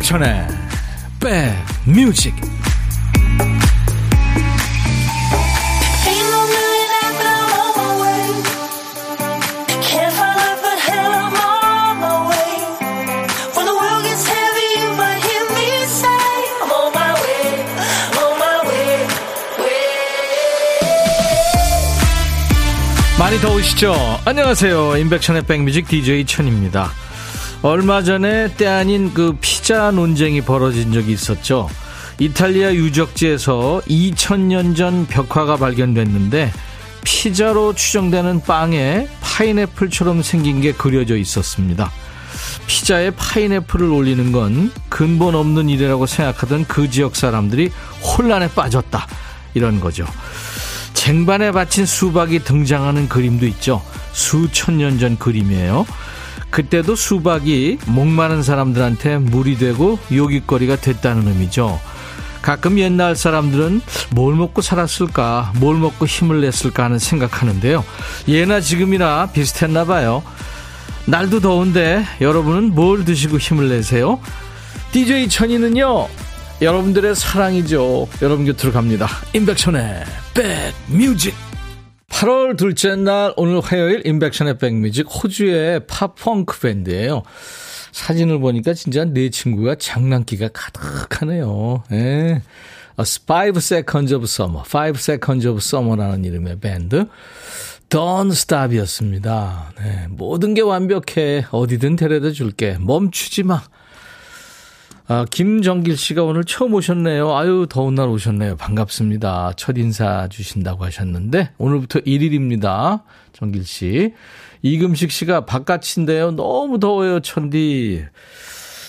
임백천의 백뮤직 많이 더우시죠? 안녕하세요. 임백천의 백뮤직 DJ 천입니다. 얼마 전에 때 아닌 그 피 자 논쟁이 벌어진 적이 있었죠. 이탈리아 유적지에서 2000년 전 벽화가 발견됐는데 피자로 추정되는 빵에 파인애플처럼 생긴 게 그려져 있었습니다. 피자에 파인애플을 올리는 건 근본 없는 일이라고 생각하던 그 지역 사람들이 혼란에 빠졌다. 이런 거죠. 쟁반에 받친 수박이 등장하는 그림도 있죠. 수천 년 전 그림이에요. 그때도 수박이 목마른 사람들한테 물이 되고 요깃거리가 됐다는 의미죠. 가끔 옛날 사람들은 뭘 먹고 살았을까, 뭘 먹고 힘을 냈을까 하는 생각하는데요. 예나 지금이나 비슷했나 봐요. 날도 더운데 여러분은 뭘 드시고 힘을 내세요? DJ 천이는요, 여러분들의 사랑이죠. 여러분 곁으로 갑니다. 임백천의 백 뮤직. 8월 둘째 날 오늘 화요일 임백천의 백뮤직 호주의 팝펑크 밴드예요. 사진을 보니까 진짜 내 친구가 장난기가 가득하네요. 예. Five Seconds of Summer, Five Seconds of Summer라는 이름의 밴드. Don't Stop이었습니다. 네, 모든 게 완벽해. 어디든 데려다 줄게. 멈추지 마. 아, 김정길 씨가 오늘 처음 오셨네요. 아유, 더운 날 오셨네요. 반갑습니다. 첫 인사 주신다고 하셨는데, 오늘부터 1일입니다. 정길 씨. 이금식 씨가 바깥인데요. 너무 더워요, 천디.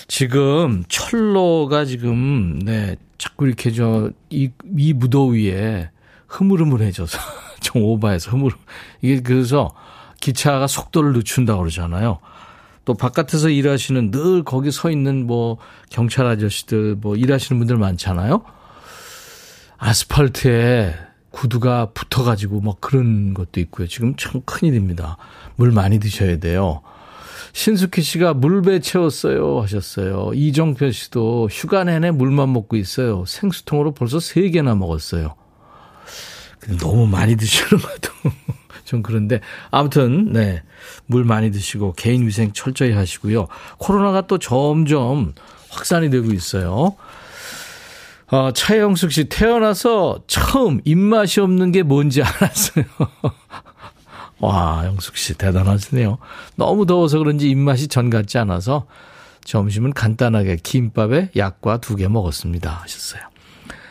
지금 철로가 지금, 네, 자꾸 이렇게 저, 이, 이 무더위에 흐물흐물해져서, 좀 오바해서 흐물, 이게 그래서 기차가 속도를 늦춘다고 그러잖아요. 또 바깥에서 일하시는 늘 거기 서 있는 뭐 경찰 아저씨들 뭐 일하시는 분들 많잖아요. 아스팔트에 구두가 붙어가지고 뭐 그런 것도 있고요. 지금 참 큰일입니다. 물 많이 드셔야 돼요. 신숙희 씨가 물배 채웠어요 하셨어요. 이정표 씨도 휴가 내내 물만 먹고 있어요. 생수통으로 벌써 3개나 먹었어요. 너무 많이 드시는 것도 좀 그런데 아무튼 네. 물 많이 드시고 개인 위생 철저히 하시고요. 코로나가 또 점점 확산이 되고 있어요. 어, 차영숙 씨 태어나서 처음 입맛이 없는 게 뭔지 알았어요. 와, 영숙 씨 대단하시네요. 너무 더워서 그런지 입맛이 전 같지 않아서 점심은 간단하게 김밥에 약과 두 개 먹었습니다. 하셨어요.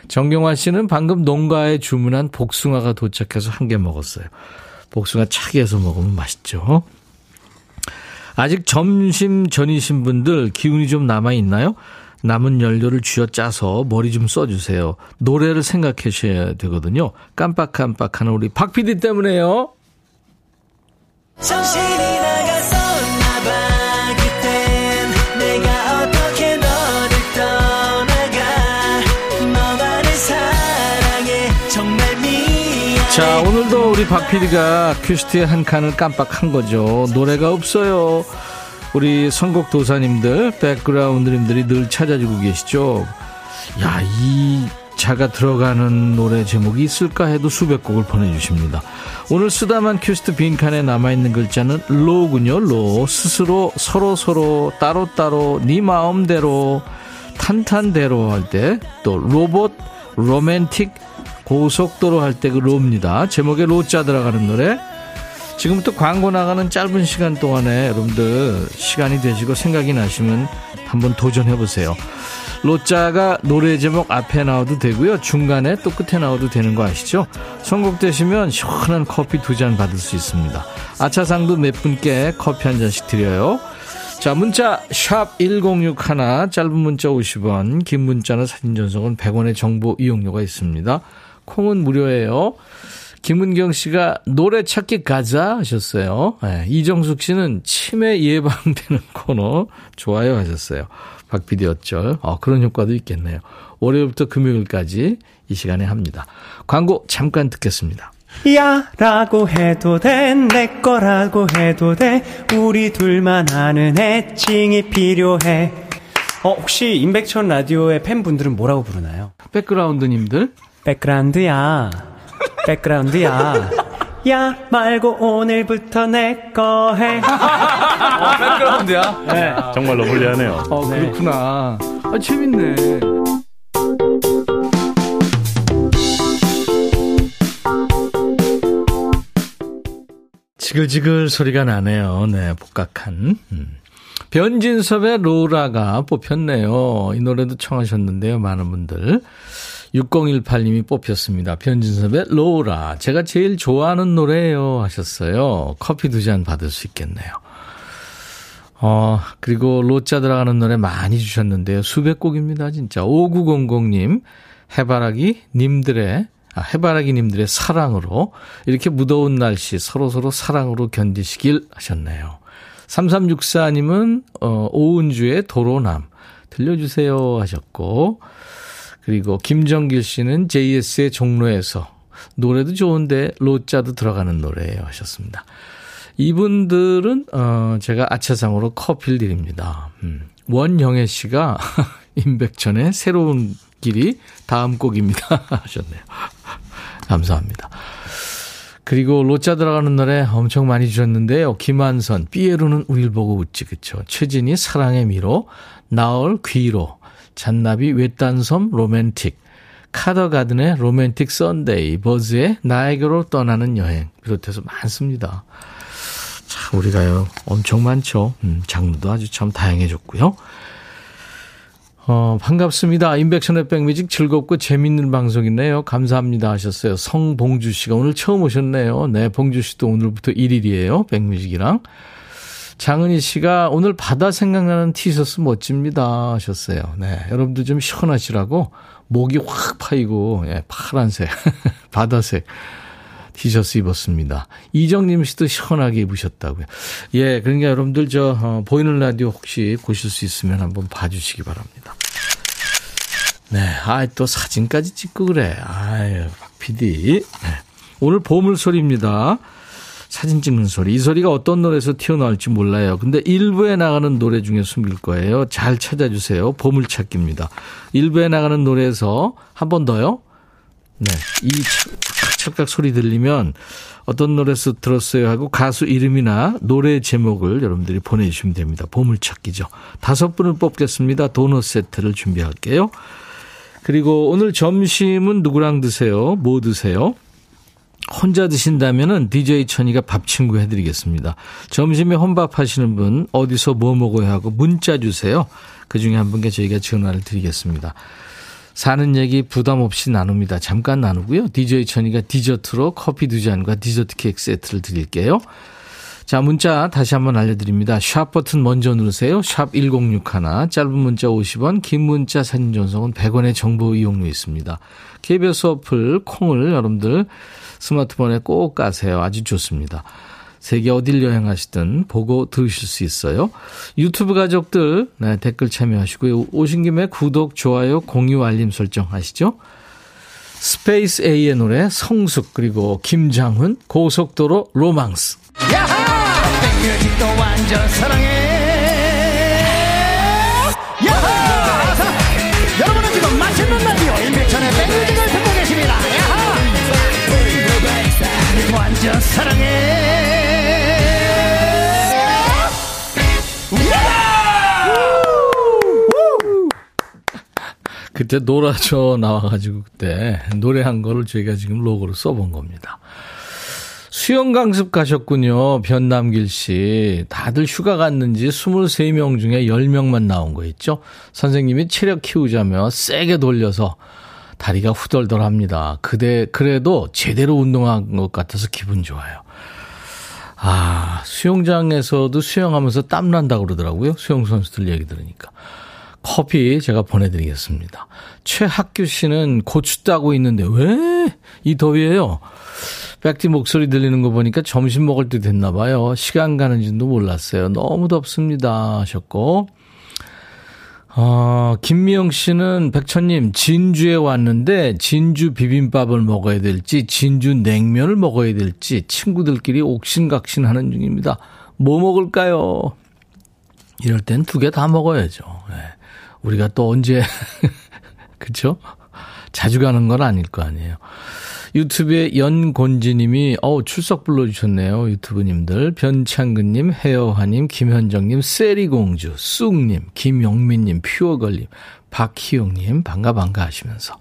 정경화 씨는 방금 농가에 주문한 복숭아가 도착해서 한 개 먹었어요. 복숭아 차게 해서 먹으면 맛있죠. 아직 점심 전이신 분들 기운이 좀 남아 있나요? 남은 연료를 쥐어 짜서 머리 좀 써주세요. 노래를 생각하셔야 되거든요. 깜빡깜빡하는 우리 박 PD 때문에요. 정신이 자, 오늘도 우리 박 PD가 큐시트의 한 칸을 깜빡한 거죠. 노래가 없어요. 우리 선곡 도사님들, 백그라운드님들이 늘 찾아주고 계시죠. 야, 이 자가 들어가는 노래 제목이 있을까 해도 수백 곡을 보내주십니다. 오늘 쓰다만 큐시트 빈칸에 남아있는 글자는 로군요, 로. 스스로, 서로 서로, 따로따로, 네 마음대로, 탄탄대로 할 때, 또 로봇, 로맨틱, 고속도로 할 때 그 로입니다. 제목에 로자 들어가는 노래. 지금부터 광고 나가는 짧은 시간 동안에 여러분들 시간이 되시고 생각이 나시면 한번 도전해 보세요. 로자가 노래 제목 앞에 나와도 되고요. 중간에 또 끝에 나와도 되는 거 아시죠? 선곡되시면 시원한 커피 두 잔 받을 수 있습니다. 아차상도 몇 분께 커피 한 잔씩 드려요. 자, 문자 샵 1061, 짧은 문자 50원, 긴 문자나 사진 전송은 100원의 정보 이용료가 있습니다. 콩은 무료예요. 김은경 씨가 노래 찾기 가자 하셨어요. 네, 이정숙 씨는 치매 예방되는 코너 좋아요 하셨어요. 박 PD였죠. 어, 그런 효과도 있겠네요. 월요일부터 금요일까지 이 시간에 합니다. 광고 잠깐 듣겠습니다. 야 라고 해도 돼 내 거라고 해도 돼 우리 둘만 아는 애칭이 필요해 어, 혹시 임백천 라디오의 팬분들은 뭐라고 부르나요? 백그라운드님들? 백그라운드야. 백그라운드야. 야 말고 오늘부터 내 거 해. 어, 백그라운드야? 네. 정말로 불리하네요. 어, 그렇구나. 아, 재밌네. 지글지글 소리가 나네요. 네, 복각한. 음. 변진섭의 로라가 뽑혔네요. 이 노래도 청하셨는데요. 많은 분들. 6018님이 뽑혔습니다. 변진섭의 로라. 제가 제일 좋아하는 노래예요. 하셨어요. 커피 두 잔 받을 수 있겠네요. 어, 그리고 로자 들어가는 노래 많이 주셨는데요. 수백 곡입니다. 진짜. 5900님, 해바라기 님들의 아, 해바라기 님들의 사랑으로 이렇게 무더운 날씨 서로서로 사랑으로 견디시길 하셨네요. 3364님은 어, 오은주의 도로남 들려주세요 하셨고 그리고 김정길 씨는 JS의 종로에서 노래도 좋은데 로자도 들어가는 노래예요 하셨습니다. 이분들은 어 제가 아차상으로 커피를 드립니다. 음. 원영애 씨가 임백천의 새로운 길이 다음 곡입니다 하셨네요. 감사합니다. 그리고 로자 들어가는 노래 엄청 많이 주셨는데요. 김한선, 삐에로는 우릴 보고 웃지, 그쵸. 최진이 사랑의 미로, 나얼 귀로, 잔나비 외딴섬 로맨틱, 카더가든의 Romantic Sunday, 버즈의 나에게로 떠나는 여행 비롯해서 많습니다. 참 우리가요 엄청 많죠. 음, 장르도 아주 참 다양해졌고요. 어, 반갑습니다. 임백천의 백뮤직 즐겁고 재밌는 방송이네요. 감사합니다 하셨어요. 성봉주 씨가 오늘 처음 오셨네요. 네, 봉주 씨도 오늘부터 1일이에요. 백뮤직이랑. 장은희 씨가 오늘 바다 생각나는 티셔츠 멋집니다 하셨어요. 네, 여러분들 좀 시원하시라고 목이 확 파이고 예, 파란색 바다색 티셔츠 입었습니다. 이정님 씨도 시원하게 입으셨다고요. 예, 그러니까 여러분들 저 어, 보이는 라디오 혹시 보실 수 있으면 한번 봐주시기 바랍니다. 네, 아, 또 사진까지 찍고 그래. 아유, 박 PD. 네. 오늘 보물 소리입니다. 사진 찍는 소리. 이 소리가 어떤 노래에서 튀어나올지 몰라요. 근데 일부에 나가는 노래 중에 숨길 거예요. 잘 찾아주세요. 보물찾기입니다. 일부에 나가는 노래에서 한 번 더요. 네. 이 찰칵 소리 들리면 어떤 노래에서 들었어요 하고 가수 이름이나 노래 제목을 여러분들이 보내주시면 됩니다. 보물찾기죠. 다섯 분을 뽑겠습니다. 도넛 세트를 준비할게요. 그리고 오늘 점심은 누구랑 드세요? 뭐 드세요? 혼자 드신다면은 DJ 천이가 밥 친구 해드리겠습니다. 점심에 혼밥 하시는 분 어디서 뭐 먹어야 하고 문자 주세요. 그 중에 한 분께 저희가 전화를 드리겠습니다. 사는 얘기 부담 없이 나눕니다. 잠깐 나누고요. DJ 천이가 디저트로 커피 두 잔과 디저트 케이크 세트를 드릴게요. 자, 문자 다시 한번 알려드립니다. 샵 버튼 먼저 누르세요. 샵 1061. 짧은 문자 50원, 긴 문자 사진 전송은 100원의 정보 이용료 있습니다. KBS 어플 콩을 여러분들 스마트폰에 꼭 까세요. 아주 좋습니다. 세계 어딜 여행하시든 보고 들으실 수 있어요. 유튜브 가족들 네, 댓글 참여하시고요. 오신 김에 구독, 좋아요, 공유, 알림 설정 하시죠. 스페이스 A의 노래 성숙 그리고 김장훈 고속도로 로망스. 야하! 백뮤직도 완전 사랑해. 완전 사랑해. 그때 놀아줘 나와가지고 그때 노래한 거를 저희가 지금 로고로 써본 겁니다. 수영 강습 가셨군요. 변남길 씨. 다들 휴가 갔는지 23명 중에 10명만 나온 거 있죠? 선생님이 체력 키우자며 세게 돌려서 다리가 후덜덜합니다. 그대, 그래도 제대로 운동한 것 같아서 기분 좋아요. 아, 수영장에서도 수영하면서 땀 난다고 그러더라고요. 수영 선수들 얘기 들으니까. 커피 제가 보내드리겠습니다. 최학규 씨는 고추 따고 있는데 왜 이 더위에요? 백디 목소리 들리는 거 보니까 점심 먹을 때 됐나 봐요. 시간 가는 줄도 몰랐어요. 너무 덥습니다 하셨고 어, 김미영 씨는 백천님 진주에 왔는데 진주 비빔밥을 먹어야 될지 진주 냉면을 먹어야 될지 친구들끼리 옥신각신하는 중입니다. 뭐 먹을까요? 이럴 땐 두 개 다 먹어야죠. 네. 우리가 또 언제, 그쵸? 자주 가는 건 아닐 거 아니에요. 유튜브에 연곤지님이 어 출석 불러주셨네요. 유튜브님들 변창근님, 해여화님, 김현정님, 세리공주, 쑥님, 김영민님, 퓨어걸님, 박희용님 반가 반가 하시면서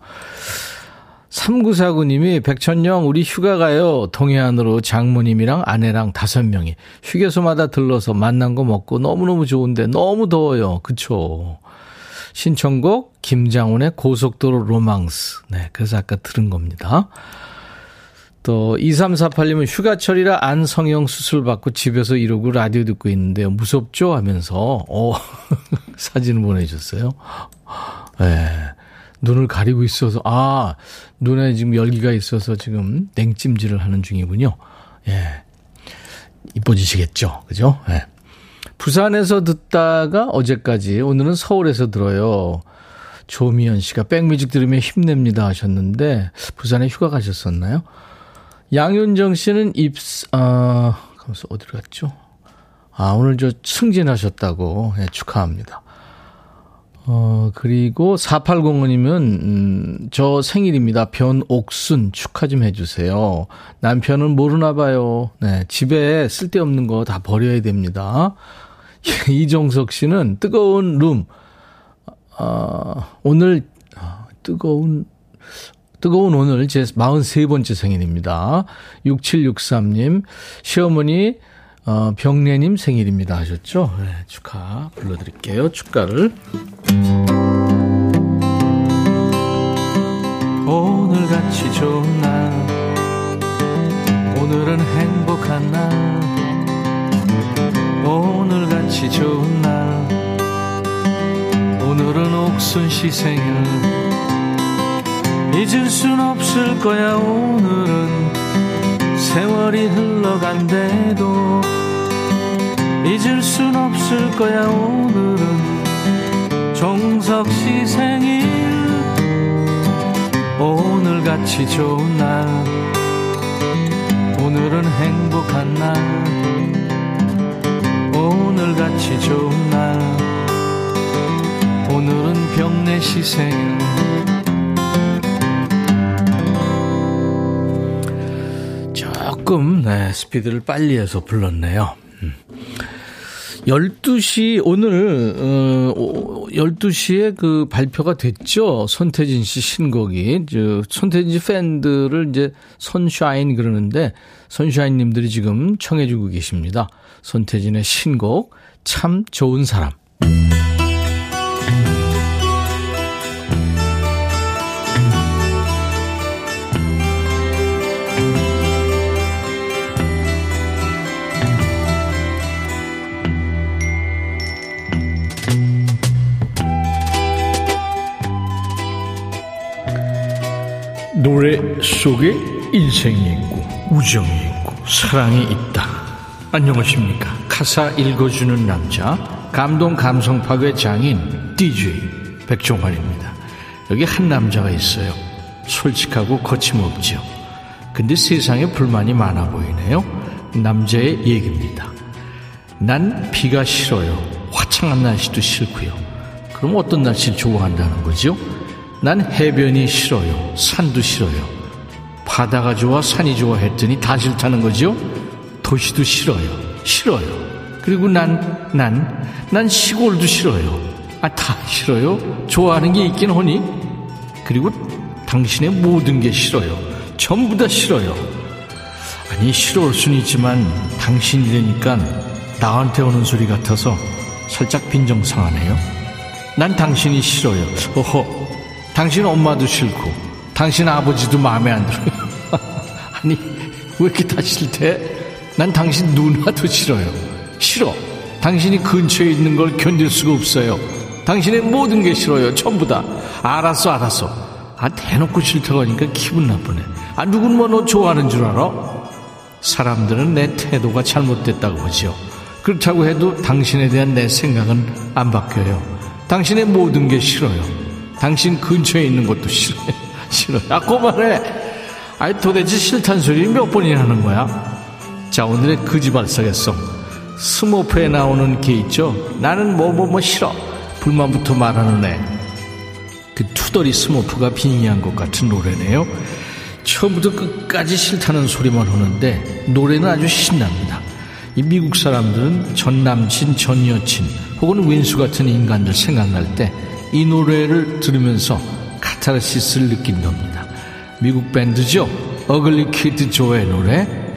3949님이 백천영 우리 휴가 가요. 동해안으로 장모님이랑 아내랑 다섯 명이 휴게소마다 들러서 만난 거 먹고 너무너무 좋은데 너무 더워요. 그쵸? 신청곡 김장훈의 고속도로 로망스. 네, 그래서 아까 들은 겁니다. 또 2348님은 휴가철이라 안성형 수술 받고 집에서 이러고 라디오 듣고 있는데요. 무섭죠? 하면서 어 사진을 보내주셨어요. 네. 눈을 가리고 있어서 아 눈에 지금 열기가 있어서 지금 냉찜질을 하는 중이군요. 예. 이뻐지시겠죠. 그죠? 예. 부산에서 듣다가 어제까지 오늘은 서울에서 들어요. 조미연 씨가 백뮤직 들으면 힘냅니다 하셨는데 부산에 휴가 가셨었나요? 양윤정 씨는 입스 아 가면서 어디로 갔죠? 아 오늘 저 승진하셨다고 네, 축하합니다. 어 그리고 4805님은 음, 저 생일입니다. 변옥순 축하 좀 해주세요. 남편은 모르나 봐요. 네 집에 쓸데없는 거 다 버려야 됩니다. 이정석 씨는 뜨거운 룸 어, 오늘 아, 뜨거운 뜨거운 오늘 제 43번째 생일입니다. 6763님, 시어머니, 어, 병래님 생일입니다 하셨죠? 네, 축하 불러드릴게요. 축가를. 오늘 같이 좋은 날, 오늘은 행복한 날, 오늘같이 좋은 날, 오늘은 옥순 씨 생일, 잊을 순 없을 거야 오늘은. 세월이 흘러간대도. 잊을 순 없을 거야 오늘은. 종석 씨 생일. 오늘같이 좋은 날. 오늘은 행복한 날 오늘같이 좋은 날 오늘은 병내 시 생일 조금 네, 스피드를 빨리 해서 불렀네요. 12시, 음. 오늘, 어, 12시에 그 발표가 됐죠. 손태진 씨 신곡이. 저, 손태진 씨 팬들을 이제 손샤인 그러는데, 손샤인 님들이 지금 청해주고 계십니다. 손태진의 신곡, 참 좋은 사람. 노래 속에 인생이 있고 우정이 있고 사랑이 있다. 안녕하십니까. 가사 읽어주는 남자 감동 감성 파괴 장인 DJ 백종환입니다. 여기 한 남자가 있어요. 솔직하고 거침없죠. 근데 세상에 불만이 많아 보이네요. 남자의 얘기입니다. 난 비가 싫어요. 화창한 날씨도 싫고요. 그럼 어떤 날씨를 좋아한다는 거죠? 난 해변이 싫어요. 산도 싫어요. 바다가 좋아, 산이 좋아 했더니 다 싫다는 거죠? 도시도 싫어요. 싫어요. 그리고 난, 난, 난 시골도 싫어요. 아, 다 싫어요? 좋아하는 게 있긴 하니? 그리고 당신의 모든 게 싫어요. 전부 다 싫어요. 아니, 싫어할 수는 있지만 당신이라니까 나한테 오는 소리 같아서 살짝 빈정상하네요. 난 당신이 싫어요. 어허, 당신 엄마도 싫고 당신 아버지도 마음에 안 들어요. 아니 왜 이렇게 다 싫대? 난 당신 누나도 싫어요. 싫어. 당신이 근처에 있는 걸 견딜 수가 없어요. 당신의 모든 게 싫어요. 전부 다. 알았어, 알았어. 아, 대놓고 싫다고 하니까 기분 나쁘네. 아, 누군 뭐 너 좋아하는 줄 알아? 사람들은 내 태도가 잘못됐다고 하죠. 그렇다고 해도 당신에 대한 내 생각은 안 바뀌어요. 당신의 모든 게 싫어요. 당신 근처에 있는 것도 싫어요. 싫어요. 아, 그만해. 아니, 도대체 싫단 소리 몇 번이나 하는 거야? 자, 오늘의 거지발사겠어. 스모프에 나오는 게 있죠? 나는 뭐, 뭐, 뭐 싫어. 불만부터 말하는 애. 그 투덜이 스모프가 빙의한 것 같은 노래네요. 처음부터 끝까지 싫다는 소리만 하는데 노래는 아주 신납니다. 이 미국 사람들은 전 남친, 전 여친 혹은 웬수 같은 인간들 생각날 때 이 노래를 들으면서 카타르시스를 느낀답니다. 미국 밴드죠. 어글리 키드 조의 노래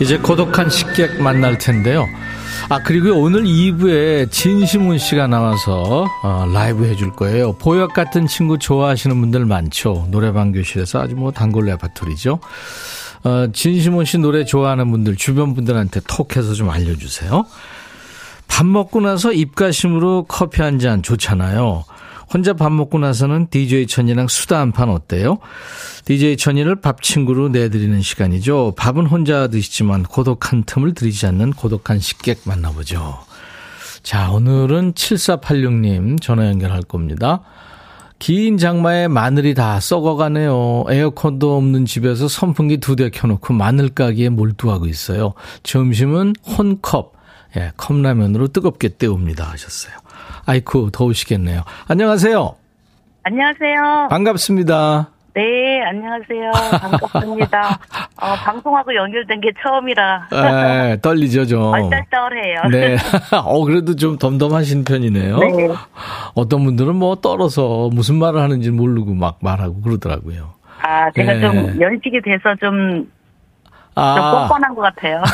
이제 고독한 식객 만날 텐데요. 아, 그리고 오늘 2부에 진심훈 씨가 나와서 어, 라이브 해줄 거예요. 보약 같은 친구 좋아하시는 분들 많죠. 노래방 교실에서 아주 뭐 단골 레파토리죠. 어, 진심훈 씨 노래 좋아하는 분들, 주변 분들한테 톡해서 좀 알려주세요. 밥 먹고 나서 입가심으로 커피 한 잔 좋잖아요. 혼자 밥 먹고 나서는 DJ 천이랑 수다 한 판 어때요? DJ 천이를 밥 친구로 내드리는 시간이죠. 밥은 혼자 드시지만 고독한 틈을 들이지 않는 고독한 식객 만나보죠. 자, 오늘은 7486님 전화 연결할 겁니다. 긴 장마에 마늘이 다 썩어가네요. 에어컨도 없는 집에서 선풍기 두 대 켜놓고 마늘 가기에 몰두하고 있어요. 점심은 혼컵, 예, 컵라면으로 뜨겁게 때웁니다 하셨어요. 아이쿠 더우시겠네요. 안녕하세요. 안녕하세요. 반갑습니다. 네, 안녕하세요. 반갑습니다. 어, 방송하고 연결된 게 처음이라. 에, 떨리죠, 좀. 얼떨떨해요. 네. 어, 그래도 좀 덤덤하신 편이네요. 네. 어떤 분들은 뭐 떨어서 무슨 말을 하는지 모르고 막 말하고 그러더라고요. 아, 제가 네. 좀 연식이 돼서 좀, 좀 아, 뻔뻔한 것 같아요.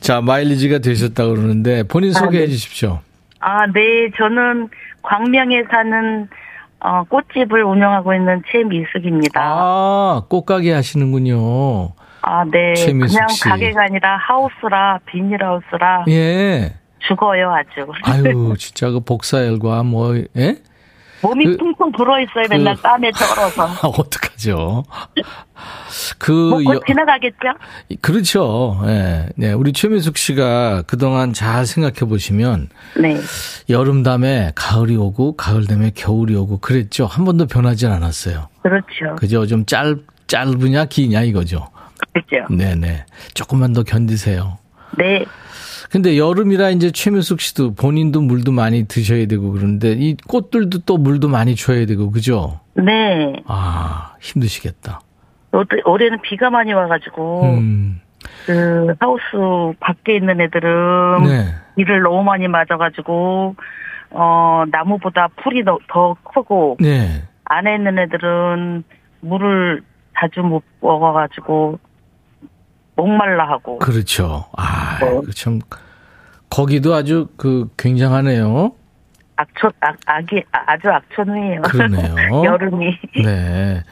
자, 마일리지가 되셨다고 그러는데 본인 아, 소개해 네. 주십시오. 아, 네, 저는 광명에 사는 어, 꽃집을 운영하고 있는 최미숙입니다. 아, 꽃가게 하시는군요. 아, 네. 최미숙 그냥 씨. 가게가 아니라 하우스라, 비닐하우스라 예. 죽어요, 아주. 아유, 진짜 그 복사열과 뭐, 예? 몸이 그- 퉁퉁 불어있어요, 맨날 그- 땀에 쩔어서. 아, 어떡하죠? 그, 뭐, 곧 여- 지나가겠죠? 그렇죠. 예. 네. 우리 최민숙 씨가 그동안 잘 생각해 보시면 네. 여름 다음에 가을이 오고 가을 다음에 겨울이 오고 그랬죠. 한 번도 변하진 않았어요. 그렇죠. 그죠? 좀 짧, 짧으냐 기냐 이거죠. 그렇죠. 네네. 조금만 더 견디세요. 네. 근데 여름이라 이제 최민숙 씨도 본인도 물도 많이 드셔야 되고 그런데 이 꽃들도 또 물도 많이 줘야 되고 그죠? 네. 아, 힘드시겠다. 올- 올해는 비가 많이 와가지고, 음. 그, 하우스 밖에 있는 애들은, 네. 비를 너무 많이 맞아가지고, 어, 나무보다 풀이 더, 더 크고, 네. 안에 있는 애들은 물을 자주 못 먹어가지고, 목말라 하고. 그렇죠. 아, 네. 그 참, 거기도 아주 그 굉장하네요. 악천, 악, 악이, 아- 아주 악천후예요. 그러네요. 여름이. 네.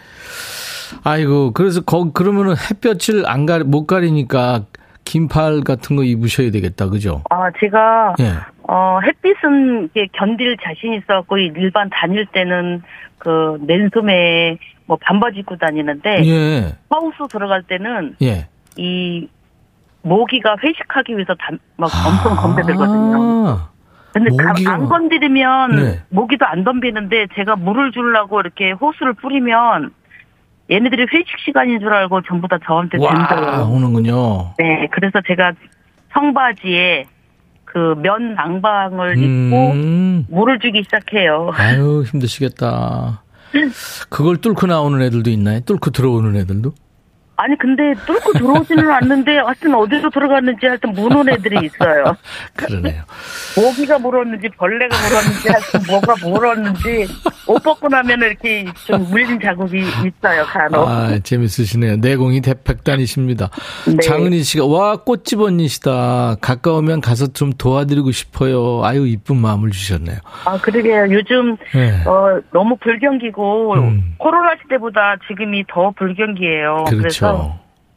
아이고, 그래서 거, 그러면은 햇볕을 안 가, 못 가리니까 긴팔 같은 거 입으셔야 되겠다. 그죠? 아, 제가, 예. 어, 햇빛은 견딜 자신 있어갖고 일반 다닐 때는 그 맨소매 뭐 반바지 입고 다니는데 예. 하우스 들어갈 때는 예. 이 모기가 회식하기 위해서 다, 막 엄청. 아, 근데 가- 모기가- 안 건드리면 네. 모기도 안 덤비는데 제가 물을 주려고 이렇게 호수를 뿌리면 얘네들이 회식 시간인 줄 알고 전부 다 저한테 와, 든다요. 오는군요. 네, 그래서 제가 청바지에 그 면 낭방을 입고 음. 물을 주기 시작해요. 아유, 힘드시겠다. 그걸 뚫고 나오는 애들도 있나요? 뚫고 들어오는 애들도? 아니 근데 뚫고 들어오지는 않는데 하여튼 어디로 들어갔는지 하여튼 무는 애들이 있어요. 그러네요. 모기가 물었는지 벌레가 물었는지 하여튼 뭐가 물었는지 옷 벗고 나면 이렇게 좀 물린 자국이 있어요 간혹. 아, 재밌으시네요. 내공이 대백단이십니다. 네. 장은희 씨가, 와, 꽃집 언니시다. 가까우면 가서 좀 도와드리고 싶어요. 아유, 이쁜 마음을 주셨네요. 아 그러게요. 요즘 네. 어, 너무 불경기고 음. 코로나 시대보다 지금이 더 불경기예요. 그렇죠. 서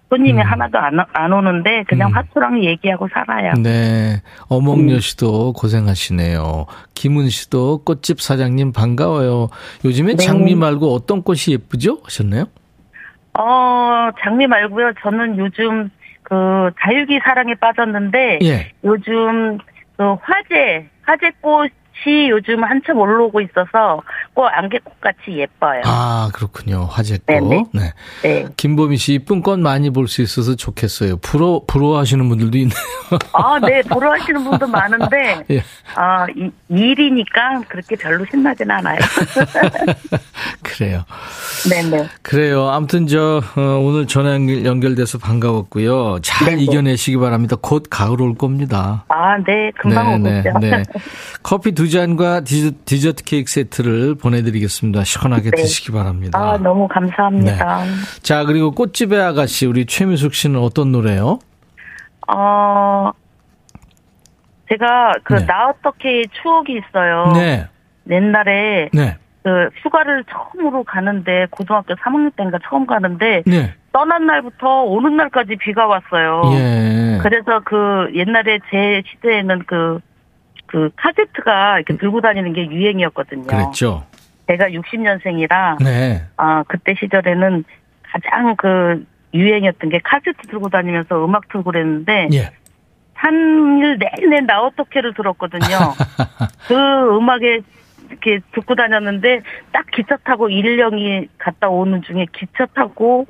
손님이 음. 하나도 안, 안 오는데 그냥 음. 화투랑 얘기하고 살아요. 네. 어몽여 씨도 고생하시네요. 김은 씨도 꽃집 사장님 반가워요. 요즘에 네. 장미 말고 어떤 꽃이 예쁘죠? 하셨나요? 어, 장미 말고요. 저는 요즘 그 다육이 사랑에 빠졌는데 예. 요즘 그 화재 화재꽃 이 요즘 한참 올라오고 있어서 꼭 안개꽃 같이 예뻐요. 아, 그렇군요. 화제꽃. 네네. 네. 네. 김보미 씨 이쁜 꽃 많이 볼 수 있어서 좋겠어요. 부러 부러워하시는 분들도 있네요. 아, 네. 보러 하시는 분도 많은데 예. 아, 이, 일이니까 그렇게 별로 신나진 않아요. 그래요. 네네. 그래요. 아무튼 저 어, 오늘 전화 연결, 연결 돼서 반가웠고요. 잘 네네. 이겨내시기 바랍니다. 곧 가을 올 겁니다. 아, 네. 금방 오겠죠. 커피 두 잔과 디저, 디저트 케이크 세트를 보내드리겠습니다. 시원하게 네. 드시기 바랍니다. 아, 너무 감사합니다. 자, 그리고 꽃집의 아가씨, 우리 최미숙 씨는 어떤 노래요? 어, 제가 그 네. 나 어떻게 추억이 있어요. 네. 옛날에 네. 그 휴가를 처음으로 가는데 고등학교 3학년 때인가 처음 가는데 네. 떠난 날부터 오는 날까지 비가 왔어요. 예. 그래서 그 옛날에 제 시대에는 그, 그 카세트가 이렇게 들고 다니는 게 유행이었거든요. 그랬죠. 제가 60년생이라 네. 아 그때 시절에는 가장 그 유행이었던 게 카세트 들고 다니면서 음악 틀고 그랬는데 예. 3일 내내 나 어떻게를 들었거든요. 그 음악에 이렇게 듣고 다녔는데 딱 기차 타고 일령이 갔다 오는 중에 기차 타고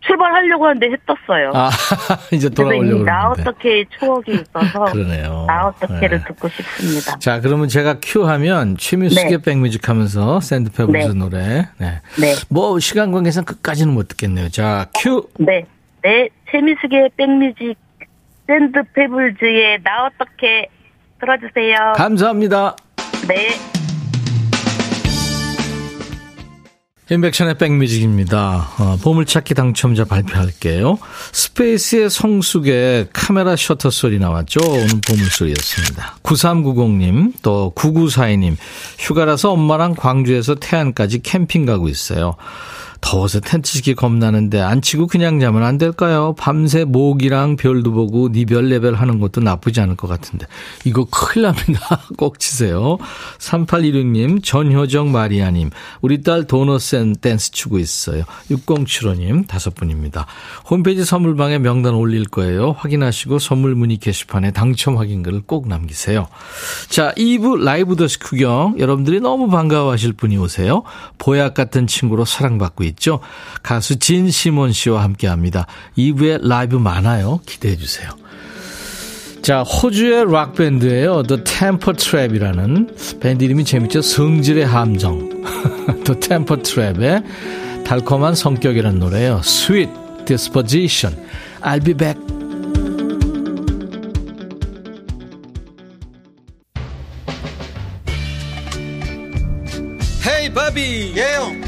출발하려고 하는데 해 떴어요. 아, 이제 돌아오려고 그러는데. 어떻게의 추억이 있어서 그러네요. 나 어떻게를 네. 듣고 싶습니다. 자, 그러면 제가 큐 하면 최미숙의 네. back music 하면서 샌드페블즈 네. 노래. 네. 네, 뭐 시간 관계상 끝까지는 못 듣겠네요. 자, 큐. 네, 네. 최미숙의 back music 샌드 페블즈의 나 어떻게 들어주세요. 감사합니다. 네. 인백션의 back music입니다. 어, 보물찾기 당첨자 발표할게요. 스페이스의 성숙의 카메라 셔터 소리 나왔죠? 오늘 보물소리였습니다. 9390님, 또 9942님, 휴가라서 엄마랑 광주에서 태안까지 캠핑 가고 있어요. 더워서 텐트 치기 겁나는데 안 치고 그냥 자면 안 될까요? 밤새 모기랑 별도 보고 니 별 내 별 하는 것도 나쁘지 않을 것 같은데. 이거 큰일 납니다. 꼭 치세요. 3816님, 전효정 마리아님, 우리 딸샌 댄스 추고 있어요. 6075님, 다섯 분입니다. 홈페이지 선물방에 명단 올릴 거예요. 확인하시고 선물 문의 게시판에 당첨 확인글을 꼭 남기세요. 자, 2부 라이브도 식후경. 여러분들이 너무 반가워하실 분이 오세요. 보약 같은 친구로 사랑받고 있죠. 가수 진시몬 씨와 함께 합니다. 2부에 라이브 많아요. 기대해 주세요. 자, 호주의 락밴드예요. The Temper Trap이라는 밴드 이름이 재밌죠. 성질의 함정. The Temper Trap의 달콤한 성격이라는 노래예요. Sweet Disposition. I'll be back. 헤이 바비 예영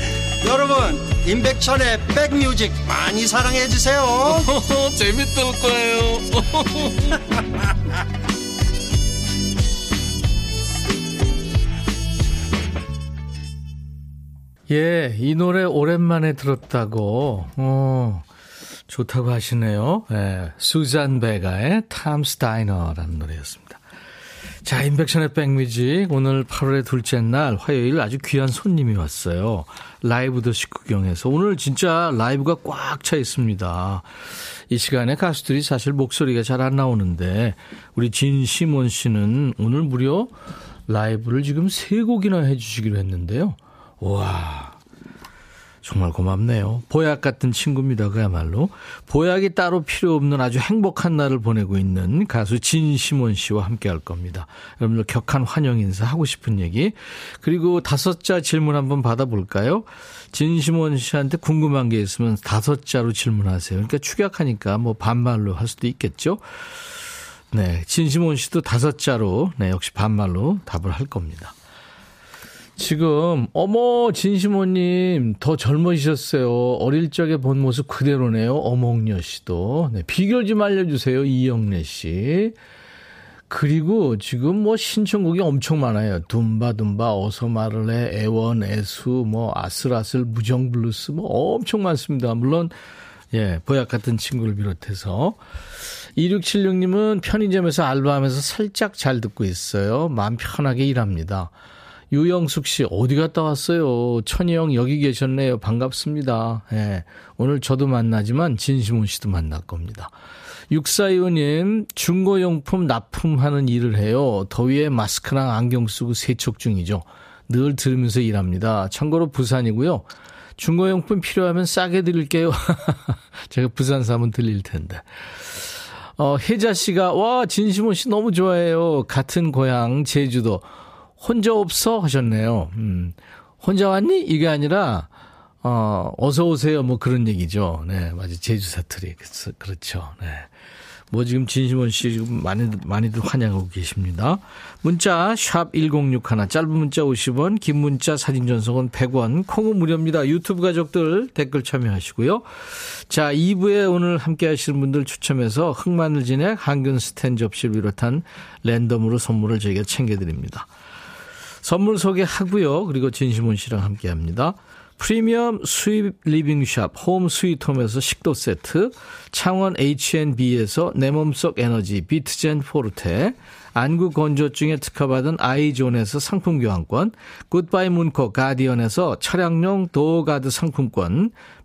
여러분 임백천의 백뮤직 많이 사랑해 주세요 재밌을 거예요 예, 이 노래 오랜만에 들었다고, 어, 좋다고 하시네요. 예, 수잔 베가의 탐 스타이너라는 노래였습니다. 자, 인백션의 백뮤직. 오늘 8월의 둘째 날 화요일 아주 귀한 손님이 왔어요. 라이브 더 식구경에서. 오늘 진짜 라이브가 꽉 차 있습니다. 이 시간에 가수들이 사실 목소리가 잘 안 나오는데, 우리 진시몬 씨는 오늘 무려 라이브를 지금 세 곡이나 해주시기로 했는데요. 와 정말 고맙네요. 보약 같은 친구입니다. 그야말로. 보약이 따로 필요 없는 아주 행복한 날을 보내고 있는 가수 진시몬 씨와 함께 할 겁니다. 여러분들 격한 환영 인사 하고 싶은 얘기. 그리고 다섯 자 질문 한번 받아볼까요? 진시몬 씨한테 궁금한 게 있으면 다섯 자로 질문하세요. 그러니까 축약하니까 뭐 반말로 할 수도 있겠죠. 네, 진심원 씨도 다섯 자로, 네, 역시 반말로 답을 할 겁니다. 지금, 어머, 진심원님, 더 젊어지셨어요. 어릴 적에 본 모습 그대로네요. 어몽여 씨도. 네, 비결 좀 알려주세요. 이영래 씨. 그리고 지금 뭐 신청곡이 엄청 많아요. 둠바둠바, 어서 말을 해, 애원, 애수, 뭐 아슬아슬, 무정블루스, 뭐 엄청 많습니다. 물론, 예, 보약 같은 친구를 비롯해서. 2676님은 편의점에서 알바하면서 살짝 잘 듣고 있어요. 마음 편하게 일합니다. 유영숙 씨, 어디 갔다 왔어요? 천희 형 여기 계셨네요. 반갑습니다. 예. 오늘 저도 만나지만 진심훈 씨도 만날 겁니다. 6425님, 중고용품 납품하는 일을 해요. 더위에 마스크랑 안경 쓰고 세척 중이죠. 늘 들으면서 일합니다. 참고로 부산이고요. 중고용품 필요하면 싸게 드릴게요. 제가 부산 사면 들릴 텐데. 어, 혜자 씨가, 와, 진심원 씨 너무 좋아해요. 같은 고향, 제주도. 혼자 없어? 하셨네요. 음, 혼자 왔니? 이게 아니라, 어, 어서 오세요. 뭐 그런 얘기죠. 네, 맞아. 제주 사투리. 그렇죠. 네. 뭐 지금 진심원 씨 지금 많이, 많이들 환영하고 계십니다. 문자, 샵 1061, 짧은 문자 50원, 긴 문자 사진 전송은 100원, 콩은 무료입니다. 유튜브 가족들 댓글 참여하시고요. 자, 2부에 오늘 함께 하시는 분들 추첨해서 흑마늘 진액, 항균 스탠 접시를 비롯한 랜덤으로 선물을 저희가 챙겨 드립니다. 선물 소개하고요. 그리고 진심원 씨랑 함께 합니다. 프리미엄 수입 리빙샵 홈 스위트홈에서 식도 세트, 창원 H&B에서 내 몸속 에너지 비트젠 포르테, 안구 건조증에 특허받은 아이존에서 상품 교환권, 굿바이 문코 가디언에서 차량용 도어가드 상품권,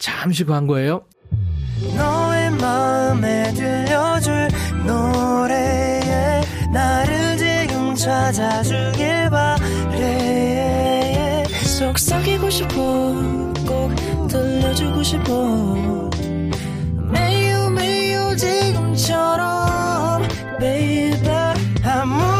잠시 광고예요. 찾아주길 바래 속삭이고 싶어 꼭 들려주고 싶어 매우 매우 지금처럼 baby 아무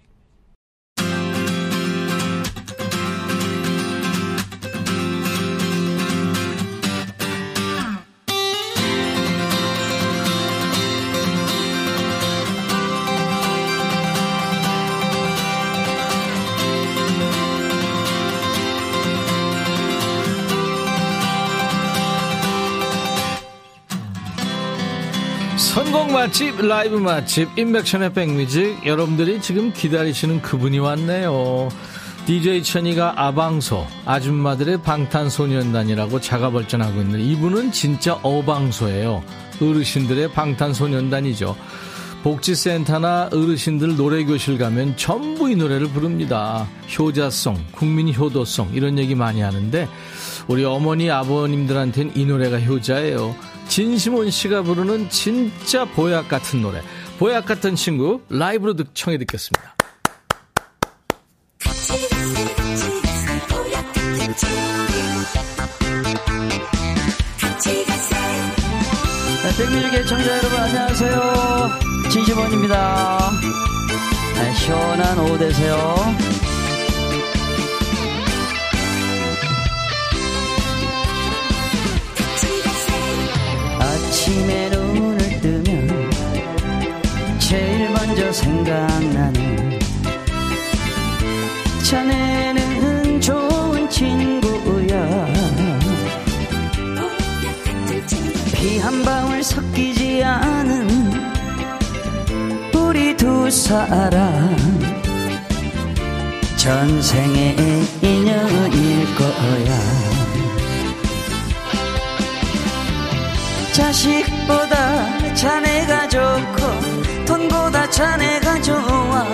맛집, 라이브 맛집, 인백션의 백뮤직. 여러분들이 지금 기다리시는 그분이 왔네요. DJ 천이가 아방소, 아줌마들의 방탄소년단이라고 자가벌전하고 있는 이분은 진짜 어방소예요. 어르신들의 방탄소년단이죠. 복지센터나 어르신들 노래교실 가면 전부 이 노래를 부릅니다. 효자송, 국민 효도송, 이런 얘기 많이 하는데, 우리 어머니, 아버님들한테는 이 노래가 효자예요. 진심원 씨가 부르는 진짜 보약 같은 노래. 보약 같은 친구, 라이브로 듣, 청해 듣겠습니다. 네, 백뮤직의 청자 여러분 안녕하세요. 진심원입니다. 네, 시원한 오후 되세요. 아침에 눈을 뜨면 제일 먼저 생각나는 자네는 좋은 친구야. 피 한 방울 섞이지 않은 우리 두 사람. 전생의 인연일 거야 자식보다 자네가 좋고 돈보다 자네가 좋아.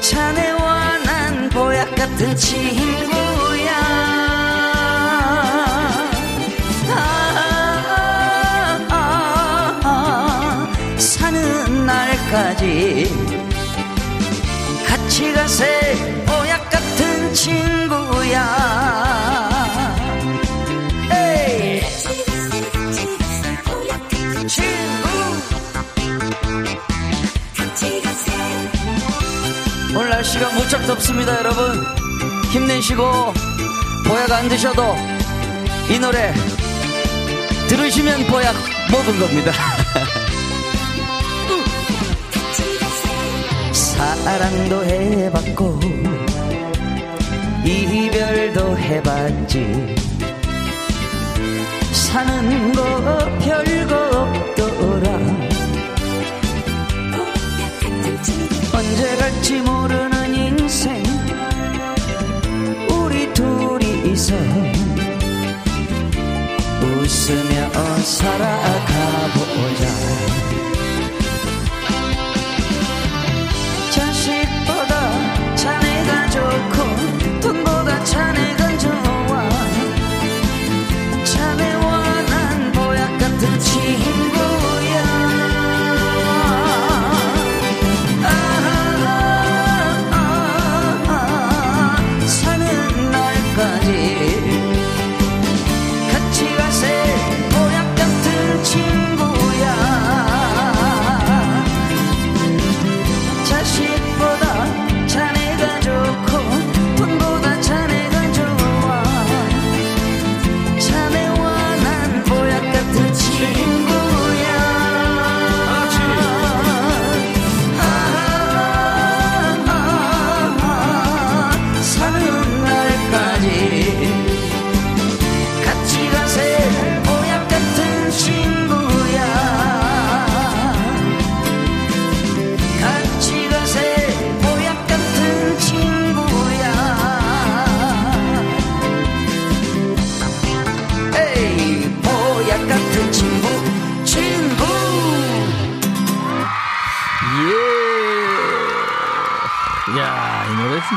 자네와 난 보약 같은 친구야. 아, 아, 아, 사는 날까지 같이 가세. 보약 같은 친구야 날씨가 무척 덥습니다 여러분. 힘내시고 보약 안 드셔도 이 노래 들으시면 보약 먹은 겁니다. 사랑도 해봤고 이별도 해봤지. 사는 거 별거 살아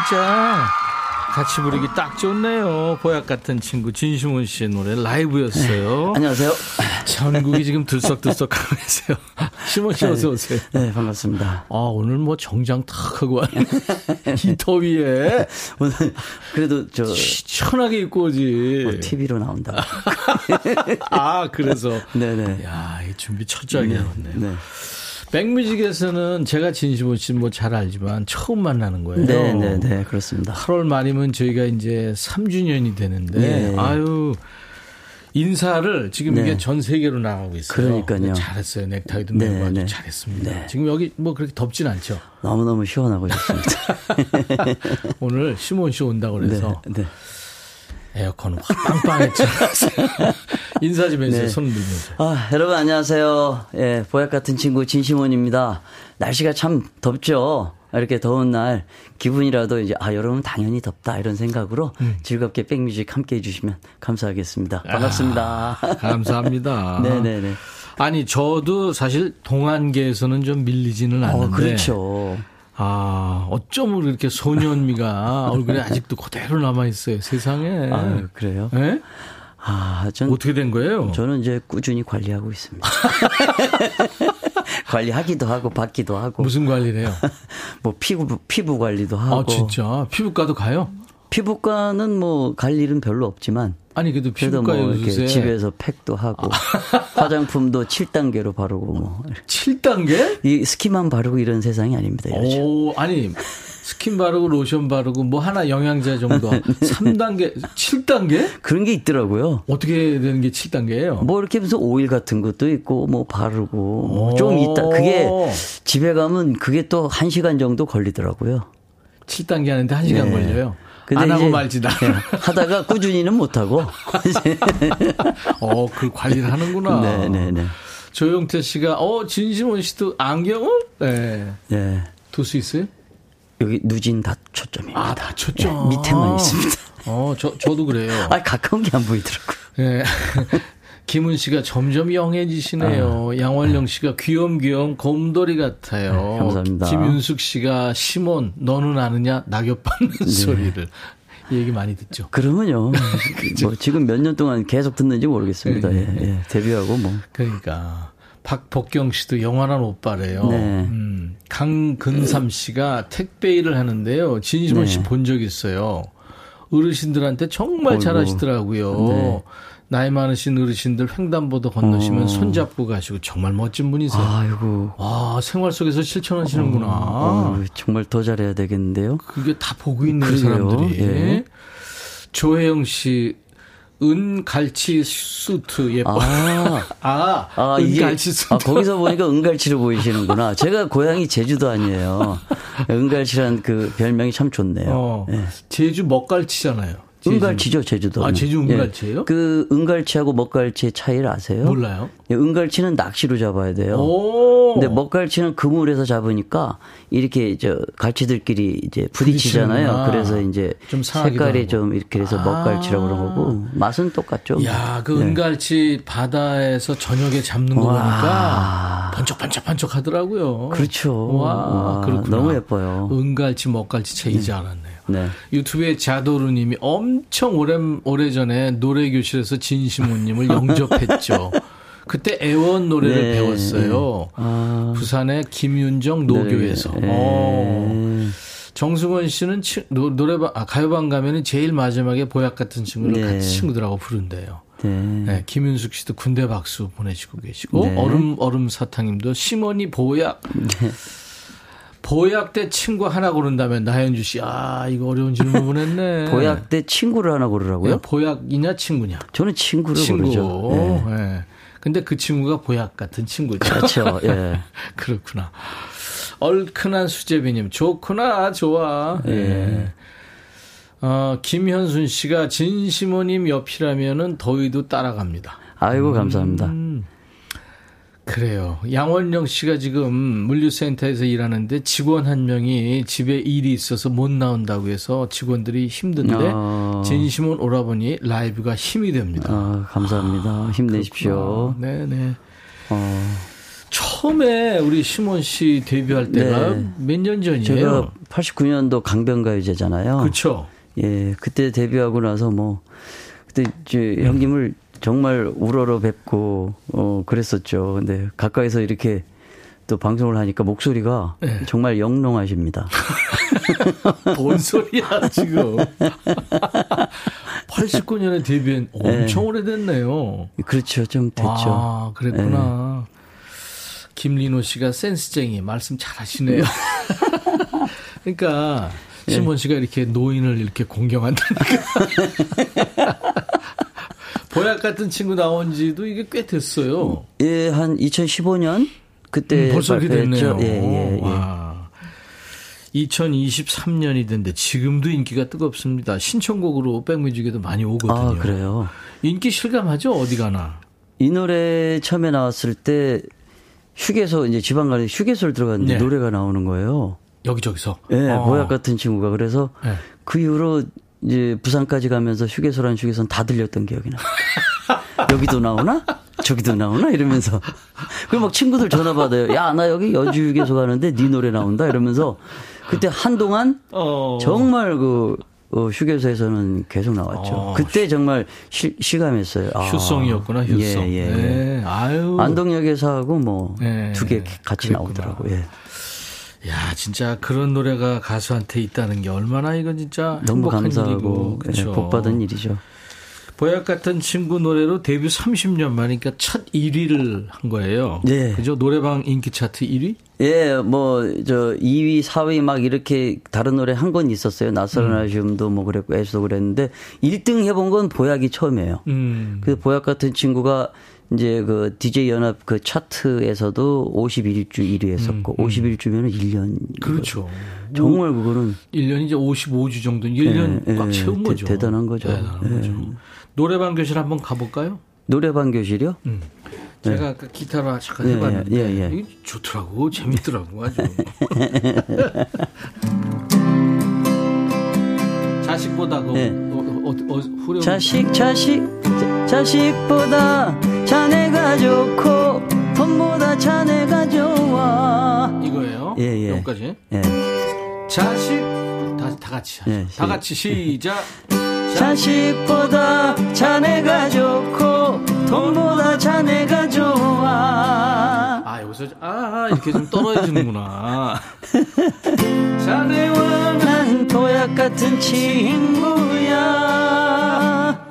진짜 같이 부르기 딱 좋네요. 보약 같은 친구 진심원 씨의 노래 라이브였어요. 안녕하세요 전국이 지금 들썩들썩 하고 계세요. 심원 씨 어서 오세요. 네 반갑습니다 아, 오늘 뭐 정장 탁 하고 왔네. 이 더위에 오늘 그래도 저 시원하게 입고 오지. TV로 나온다 아, 그래서. 네네 야, 이 준비 철저하게 해왔네요. 네. 백뮤직에서는 제가 진심원 씨뭐잘 알지만 처음 만나는 거예요. 네, 네, 네, 그렇습니다. 8월 말이면 저희가 이제 3주년이 되는데, 네. 아유, 인사를 지금 네. 이게 전 세계로 나가고 있어요. 그러니까요. 근데 잘했어요. 넥타이도 네, 아주 네. 잘했습니다. 네. 지금 여기 뭐 그렇게 덥진 않죠. 너무너무 시원하고 좋습니다. 오늘 시몬 씨 온다고 그래서 네, 네. 에어컨 확 빵빵했죠. 인사 좀 해주세요. 네. 손 들면서. 아, 여러분 안녕하세요. 예, 보약 같은 친구 진심원입니다. 날씨가 참 덥죠. 이렇게 더운 날 기분이라도 이제 아 여러분 당연히 덥다 이런 생각으로 음. 즐겁게 백뮤직 함께 해주시면 감사하겠습니다. 반갑습니다. 아, 감사합니다. 네네네. 아니 저도 사실 동안계에서는 좀 밀리지는 않는데. 어, 그렇죠. 아 어쩜 이렇게 소년미가 얼굴에 아직도 그대로 남아 있어요. 세상에. 아유, 그래요? 예? 아, 전 어떻게 된 거예요? 저는 이제 꾸준히 관리하고 있습니다. 관리하기도 하고 받기도 하고 무슨 관리를 해요? 뭐 피부 피부 관리도 하고 아 진짜 피부과도 가요? 피부과는 뭐 갈 일은 별로 없지만 아니 그래도 그래도 뭐 이렇게 요새 아. 집에서 팩도 하고 화장품도 7단계로 바르고 뭐 7단계? 이 스킨만 바르고 이런 세상이 아닙니다. 요즘. 오 아니 스킨 바르고 로션 바르고 뭐 하나 영양제 정도 3단계 7단계? 그런 게 있더라고요. 어떻게 되는 게 7단계예요? 뭐 이렇게 무슨 오일 같은 것도 있고 뭐 바르고 오. 좀 있다. 그게 집에 가면 그게 또 1시간 정도 걸리더라고요. 7단계 하는데 1시간 네. 걸려요. 안 하고 이제, 말지 나. 네, 하다가 꾸준히는 못 하고. 어, 그 관리를 하는구나. 네, 네, 네. 조용태 씨가 어 진심원 씨도 안경을 네. 네. 둘 수 있어요? 여기 누진 다 초점입니다. 아, 다 초점. 예, 밑에만 있습니다. 어, 저, 저도 그래요. 아, 가까운 게 안 보이더라고요. 예. 김은 씨가 점점 영해지시네요. 양월령 씨가 귀염귀염 곰돌이 같아요. 네, 감사합니다. 김윤숙 씨가 시몬 너는 아느냐 낙엽 밟는 네. 소리를 이 얘기 많이 듣죠. 그러면요. 뭐 지금 몇 년 동안 계속 듣는지 모르겠습니다. 네. 예, 예. 데뷔하고 뭐. 그러니까 박복경 씨도 영원한 오빠래요. 네. 음, 강근삼 씨가 택배 일을 하는데요. 진심원 네. 씨본 적 있어요. 어르신들한테 정말 어이구. 잘하시더라고요. 네. 나이 많으신 어르신들 횡단보도 건너시면 어. 손잡고 가시고 정말 멋진 분이세요. 아이고. 와, 생활 속에서 실천하시는구나. 어, 정말 더 잘해야 되겠는데요. 그게 다 보고 있는 그러게요. 사람들이. 예. 조혜영 씨, 은갈치 수트 예뻐. 아, 아, 아, 은갈치 수트. 아, 거기서 보니까 은갈치로 보이시는구나. 제가 고향이 제주도 아니에요. 은갈치란 그 별명이 참 좋네요. 어, 예. 제주 먹갈치잖아요. 은갈치죠, 제주도. 아, 제주 은갈치예요? 그 은갈치하고 먹갈치의 차이를 아세요? 몰라요. 예, 은갈치는 낚시로 잡아야 돼요. 오. 근데 먹갈치는 그물에서 잡으니까 이렇게 저 갈치들끼리 이제 부딪히잖아요. 그래서 이제 좀 색깔이 하고. 좀 이렇게 해서 아. 먹갈치라고 그런 거고 맛은 똑같죠. 야, 그 네. 은갈치 바다에서 저녁에 잡는 거 와. 보니까 번쩍번쩍번쩍 하더라고요. 그렇죠. 와, 와, 그렇구나. 너무 예뻐요. 은갈치, 먹갈치 차 이제 알았네요. 네. 유튜브에 자도르님이 엄청 오래, 오래전에 노래 교실에서 진시몬님을 영접했죠. 그때 애원 노래를 네, 배웠어요. 아. 부산의 김윤정 노교에서. 네. 어. 정승원 씨는 치- 노, 노래방, 아, 가요방 가면은 제일 마지막에 보약 같은 친구를 네. 같이 친구들하고 부른대요. 네. 네, 김윤숙 씨도 물개 박수 보내시고 계시고 네. 얼음 얼음 사탕님도 시몬이 보약 보약 때 친구 하나 고른다면 나현주 씨, 아 이거 어려운 질문 보냈네. 보약 때 친구를 하나 고르라고요? 네, 보약이냐 친구냐? 저는 친구를 친구. 고르죠. 네. 네. 근데 그 친구가 보약 같은 친구죠. 그렇죠. 예. 그렇구나. 얼큰한 수제비님, 좋구나, 좋아. 예. 어, 김현순 씨가 진시모님 옆이라면은 더위도 따라갑니다. 아이고 감사합니다. 음, 그래요. 양원영 씨가 지금 물류센터에서 일하는데 직원 한 명이 집에 일이 있어서 못 나온다고 해서 직원들이 힘든데 아. 진심은 오라버니 라이브가 힘이 됩니다. 아, 감사합니다. 힘내십시오. 네네. 어, 처음에 우리 시몬 씨 데뷔할 때가 네. 몇년 전이에요? 제가 89년도 강변가요제잖아요. 그렇죠. 예, 그때 데뷔하고 나서 뭐 그때 이제 형님을 정말 우러러 뵙고 어 그랬었죠. 근데 가까이서 이렇게 또 방송을 하니까 목소리가 네. 정말 영롱하십니다. 뭔 소리야 지금? 89년에 데뷔한 엄청 오래됐네요. 그렇죠. 좀 됐죠. 아, 그랬구나. 김리노 씨가 센스쟁이 말씀 잘하시네요. 그러니까 시몬 씨가 이렇게 노인을 이렇게 공경한다니까. 보약 같은 친구 나온 지도 이게 꽤 됐어요. 예, 한 2015년 그때 음, 벌써. 발표했죠. 예, 예, 예. 와. 2023년이 됐는데 지금도 인기가 뜨겁습니다. 신청곡으로 백뮤직에도 많이 오거든요. 아, 그래요. 인기 실감하죠? 어디 가나. 이 노래 처음에 나왔을 때 휴게소 이제 지방 가는 휴게소를 들어갔는데 네. 노래가 나오는 거예요. 여기저기서. 예, 어. 보약 같은 친구가 그래서 네. 그 이후로 이제 부산까지 가면서 휴게소란 휴게소는 다 들렸던 기억이 나. 여기도 나오나? 저기도 나오나? 이러면서. 그리고 막 친구들 전화 받아요. 야, 나 여기 여주 휴게소 가는데 네 노래 나온다? 이러면서 그때 한동안 어. 정말 그 어, 휴게소에서는 계속 나왔죠. 어, 그때 정말 시, 실감했어요. 아, 휴송이었구나, 휴송. 예, 예, 예. 네, 아유. 안동역에서 하고 뭐 네, 두개 같이 그랬구나. 나오더라고요. 예. 야, 진짜 그런 노래가 가수한테 있다는 게 얼마나 이건 진짜 너무 행복한 감사하고 일이고. 예, 그렇죠. 복 받은 일이죠. 보약 같은 친구 노래로 데뷔 30년 만이니까 첫 1위를 한 거예요. 네. 그죠? 노래방 인기 차트 1위? 예, 뭐, 저, 2위, 4위 막 이렇게 다른 노래 한 건 있었어요. 낯설은 음. 아쉬움도 뭐 그랬고, 애수도 그랬는데, 1등 해본 건 보약이 처음이에요. 음. 그 보약 같은 친구가 이제 그 DJ 연합 그 차트에서도 51주 1위 했었고, 51주면은 1년. 그렇죠. 정말 그거는 1년 이제 55주 정도, 1년 예, 꽉 예, 채운 대- 거죠. 대 단한 거죠. 대단한 예. 거죠. 노래방 교실 한번 가볼까요? 노래방 교실이요? 음. 제가 아까 기타로 잠깐 예, 해봤는데 예, 예. 좋더라고 재밌더라고 아주 자식보다 그 네. 어, 어, 어, 후렴 자식 자식 자- 자식보다 자네가 좋고 돈보다 자네가 좋아 이거예요. 예, 예. 여기까지. 예. 자식 다, 다 같이. 예, 다 시작. 같이 시작. 자식보다 자네가 좋고 돈보다 자네가 좋아 아 여기서 아, 아 이렇게 좀 떨어지는구나. 자네와 난 도약 같은 친구야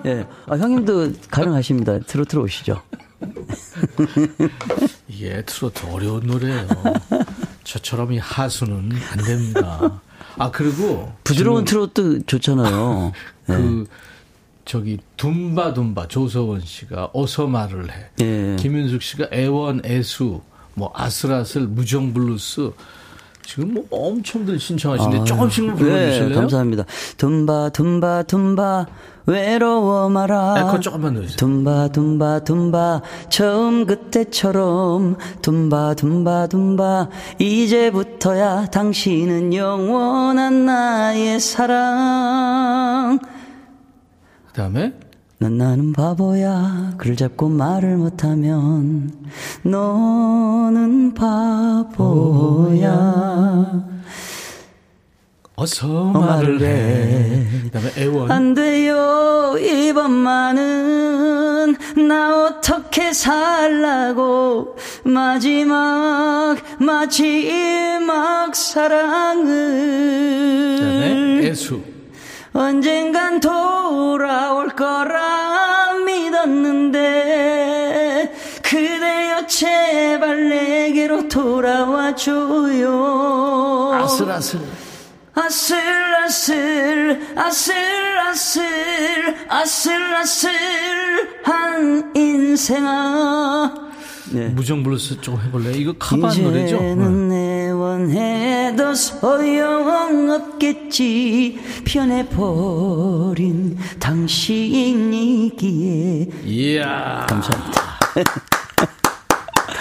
예. 아, 형님도 가능하십니다 트로트로 오시죠 이게 트로트 어려운 노래예요. 저처럼 이 하수는 안 됩니다. 아 그리고 부드러운 트로트 좋잖아요 그 저기 둠바둠바 조서원 씨가 어서 말을 해. 예. 김윤숙 씨가 애원 애수 뭐 아슬아슬 무정 블루스 지금 뭐 엄청들 신청하시는데 조금씩만 불러주실래요? 네, 감사합니다. 둠바 둠바 둠바 외로워 마라. 에코 조금만 넣어주세요. 둠바 둠바 둠바 처음 그때처럼 둠바 둠바 둠바 이제부터야 당신은 영원한 나의 사랑. 그다음에? 난 나는 바보야. 그를 잡고 말을 못하면 너는 바보야. 어서 말을 해. 그다음에 애원. 안 돼요. 이번만은 나 어떻게 살라고. 마지막 마지막 사랑을. 그다음에 애수 언젠간 돌아올 거라 믿었는데 그대여 제발 내게로 돌아와줘요. 아슬아슬. 아슬아슬 아슬아슬 아슬아슬한 인생아 네. 무정 블루스 조금 해볼래? 이거 커버한 노래죠? 네. 이제는 애원해도 소용없겠지 변해버린 당신이기에 이야 감사합니다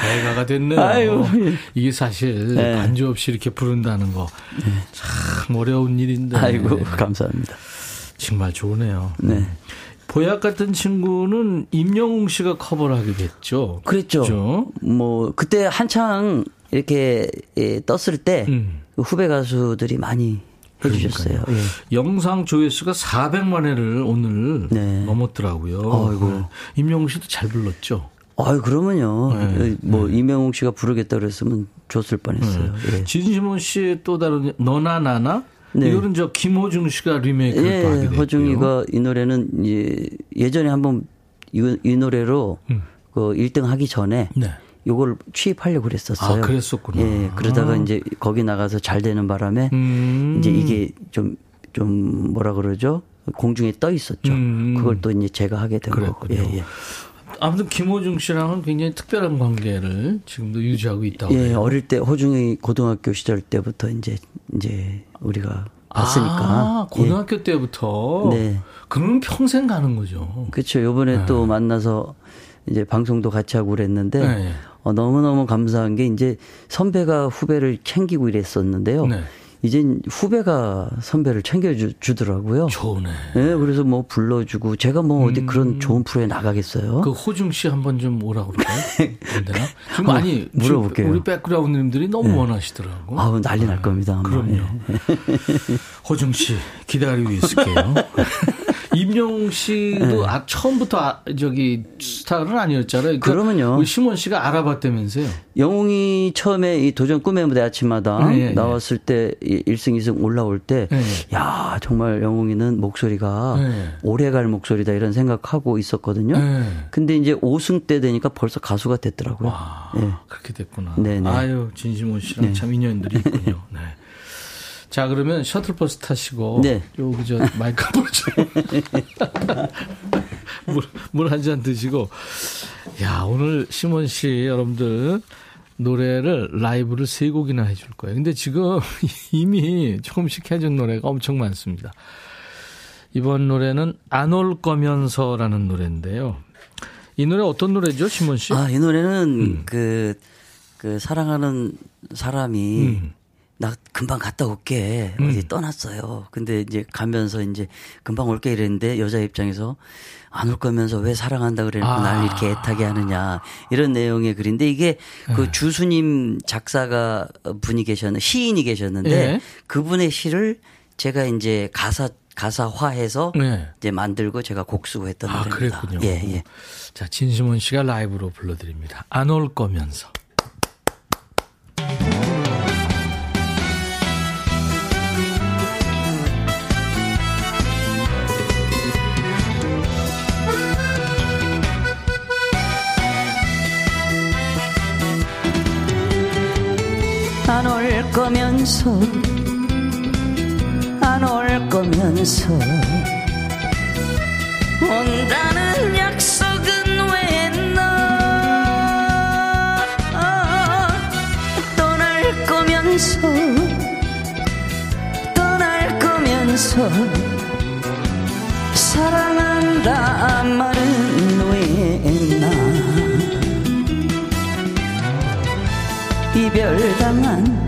대가가 됐네요. 아유, 예. 이게 사실 네. 반주 없이 이렇게 부른다는 거 참 어려운 일인데. 아이고 감사합니다 정말 좋으네요. 네. 보약 같은 친구는 임영웅 씨가 커버를 하게 됐죠. 그랬죠. 그죠? 뭐 그때 한창 이렇게 예, 떴을 때 음. 그 후배 가수들이 많이 해주셨어요. 예. 영상 조회수가 400만 회를 오늘 네. 넘었더라고요. 아이고. 네. 임영웅 씨도 잘 불렀죠. 아유 그러면요. 네. 뭐 이명웅 씨가 부르겠다 그랬으면 줬을 뻔했어요. 예. 진심원 씨의 또 다른 너나 나나 네. 이거는 저 김호중 씨가 리메이크를 예, 또 하게 됐고요. 허중이가 이 노래는 예, 예전에 한번 이, 이 노래로 음. 그 1등 하기 전에 네. 요걸 취입하려고 그랬었어요. 아, 그랬었구나. 예, 그러다가 아. 이제 거기 나가서 잘 되는 바람에 음. 이제 이게 좀, 좀 뭐라 그러죠? 공중에 떠 있었죠. 음. 그걸 또 이제 제가 하게 된 거고. 예, 예. 아무튼 김호중 씨랑은 굉장히 특별한 관계를 지금도 유지하고 있다고. 예, 해요. 어릴 때 호중이 고등학교 시절 때부터 이제 이제 우리가 봤으니까. 아, 고등학교 때부터. 네. 그러면 평생 가는 거죠. 그렇죠. 요번에 또 만나서 이제 방송도 같이 하고 그랬는데 네. 어, 너무너무 감사한 게 이제 선배가 후배를 챙기고 이랬었는데요. 네. 이젠 후배가 선배를 챙겨주더라고요. 좋네. 네, 그래서 뭐 불러주고 제가 뭐 어디 그런 좋은 프로에 나가겠어요? 음. 그 호중 씨 한번 좀 오라고 그럴까요? 되나? 많이 물어볼게요. 우리 백그라운드님들이 너무 네. 원하시더라고. 아우 난리 날 겁니다. 아마. 그럼요. 예. 호중 씨 기다리고 있을게요. 임영웅 씨도 아, 처음부터 아, 저기 스타는 아니었잖아요. 그러니까 네. 그러면요. 심원 씨가 알아봤다면서요. 영웅이 처음에 이 도전 꿈의 무대 아침마당 네, 네. 나왔을 때 1승, 2승 올라올 때, 네. 야, 정말 영웅이는 목소리가 네. 오래 갈 목소리다 이런 생각하고 있었거든요. 네. 근데 이제 5승 때 되니까 벌써 가수가 됐더라고요. 와, 예. 그렇게 됐구나. 네네. 아유, 진심원 씨랑 네. 참 인연들이 있군요. 네. 자, 그러면 셔틀버스 타시고 네. 여기 저 마이크 한번 물물 한 잔 드시고 야, 오늘 심원 씨 여러분들 노래를 라이브를 세 곡이나 해줄 거예요. 근데 지금 이미 조금씩 해준 노래가 엄청 많습니다. 이번 노래는 안 올 거면서라는 노래인데요. 이 노래 어떤 노래죠, 심원 씨? 아, 이 노래는 음. 그, 그 사랑하는 사람이 음. 나 금방 갔다 올게. 음. 어디 떠났어요. 근데 이제 가면서 이제 금방 올게 이랬는데 여자 입장에서 안 올 거면서 왜 사랑한다 그래놓고 아. 날 이렇게 애타게 하느냐. 이런 내용의 글인데 이게 네. 그 주수님 작사가 분이 계셨는데 시인이 계셨는데 예. 그분의 시를 제가 이제 가사 가사화해서 네. 이제 만들고 제가 곡 쓰고 했던 아, 노래입니다. 그랬군요. 예, 예. 자, 진심원 씨가 라이브로 불러드립니다. 안 올 거면서. 거면서 안 올 거면서. 온다는 약속은 왜 했나 떠날 거면서 떠날 거면서. 사랑한다 말은 왜 했나? 이별당한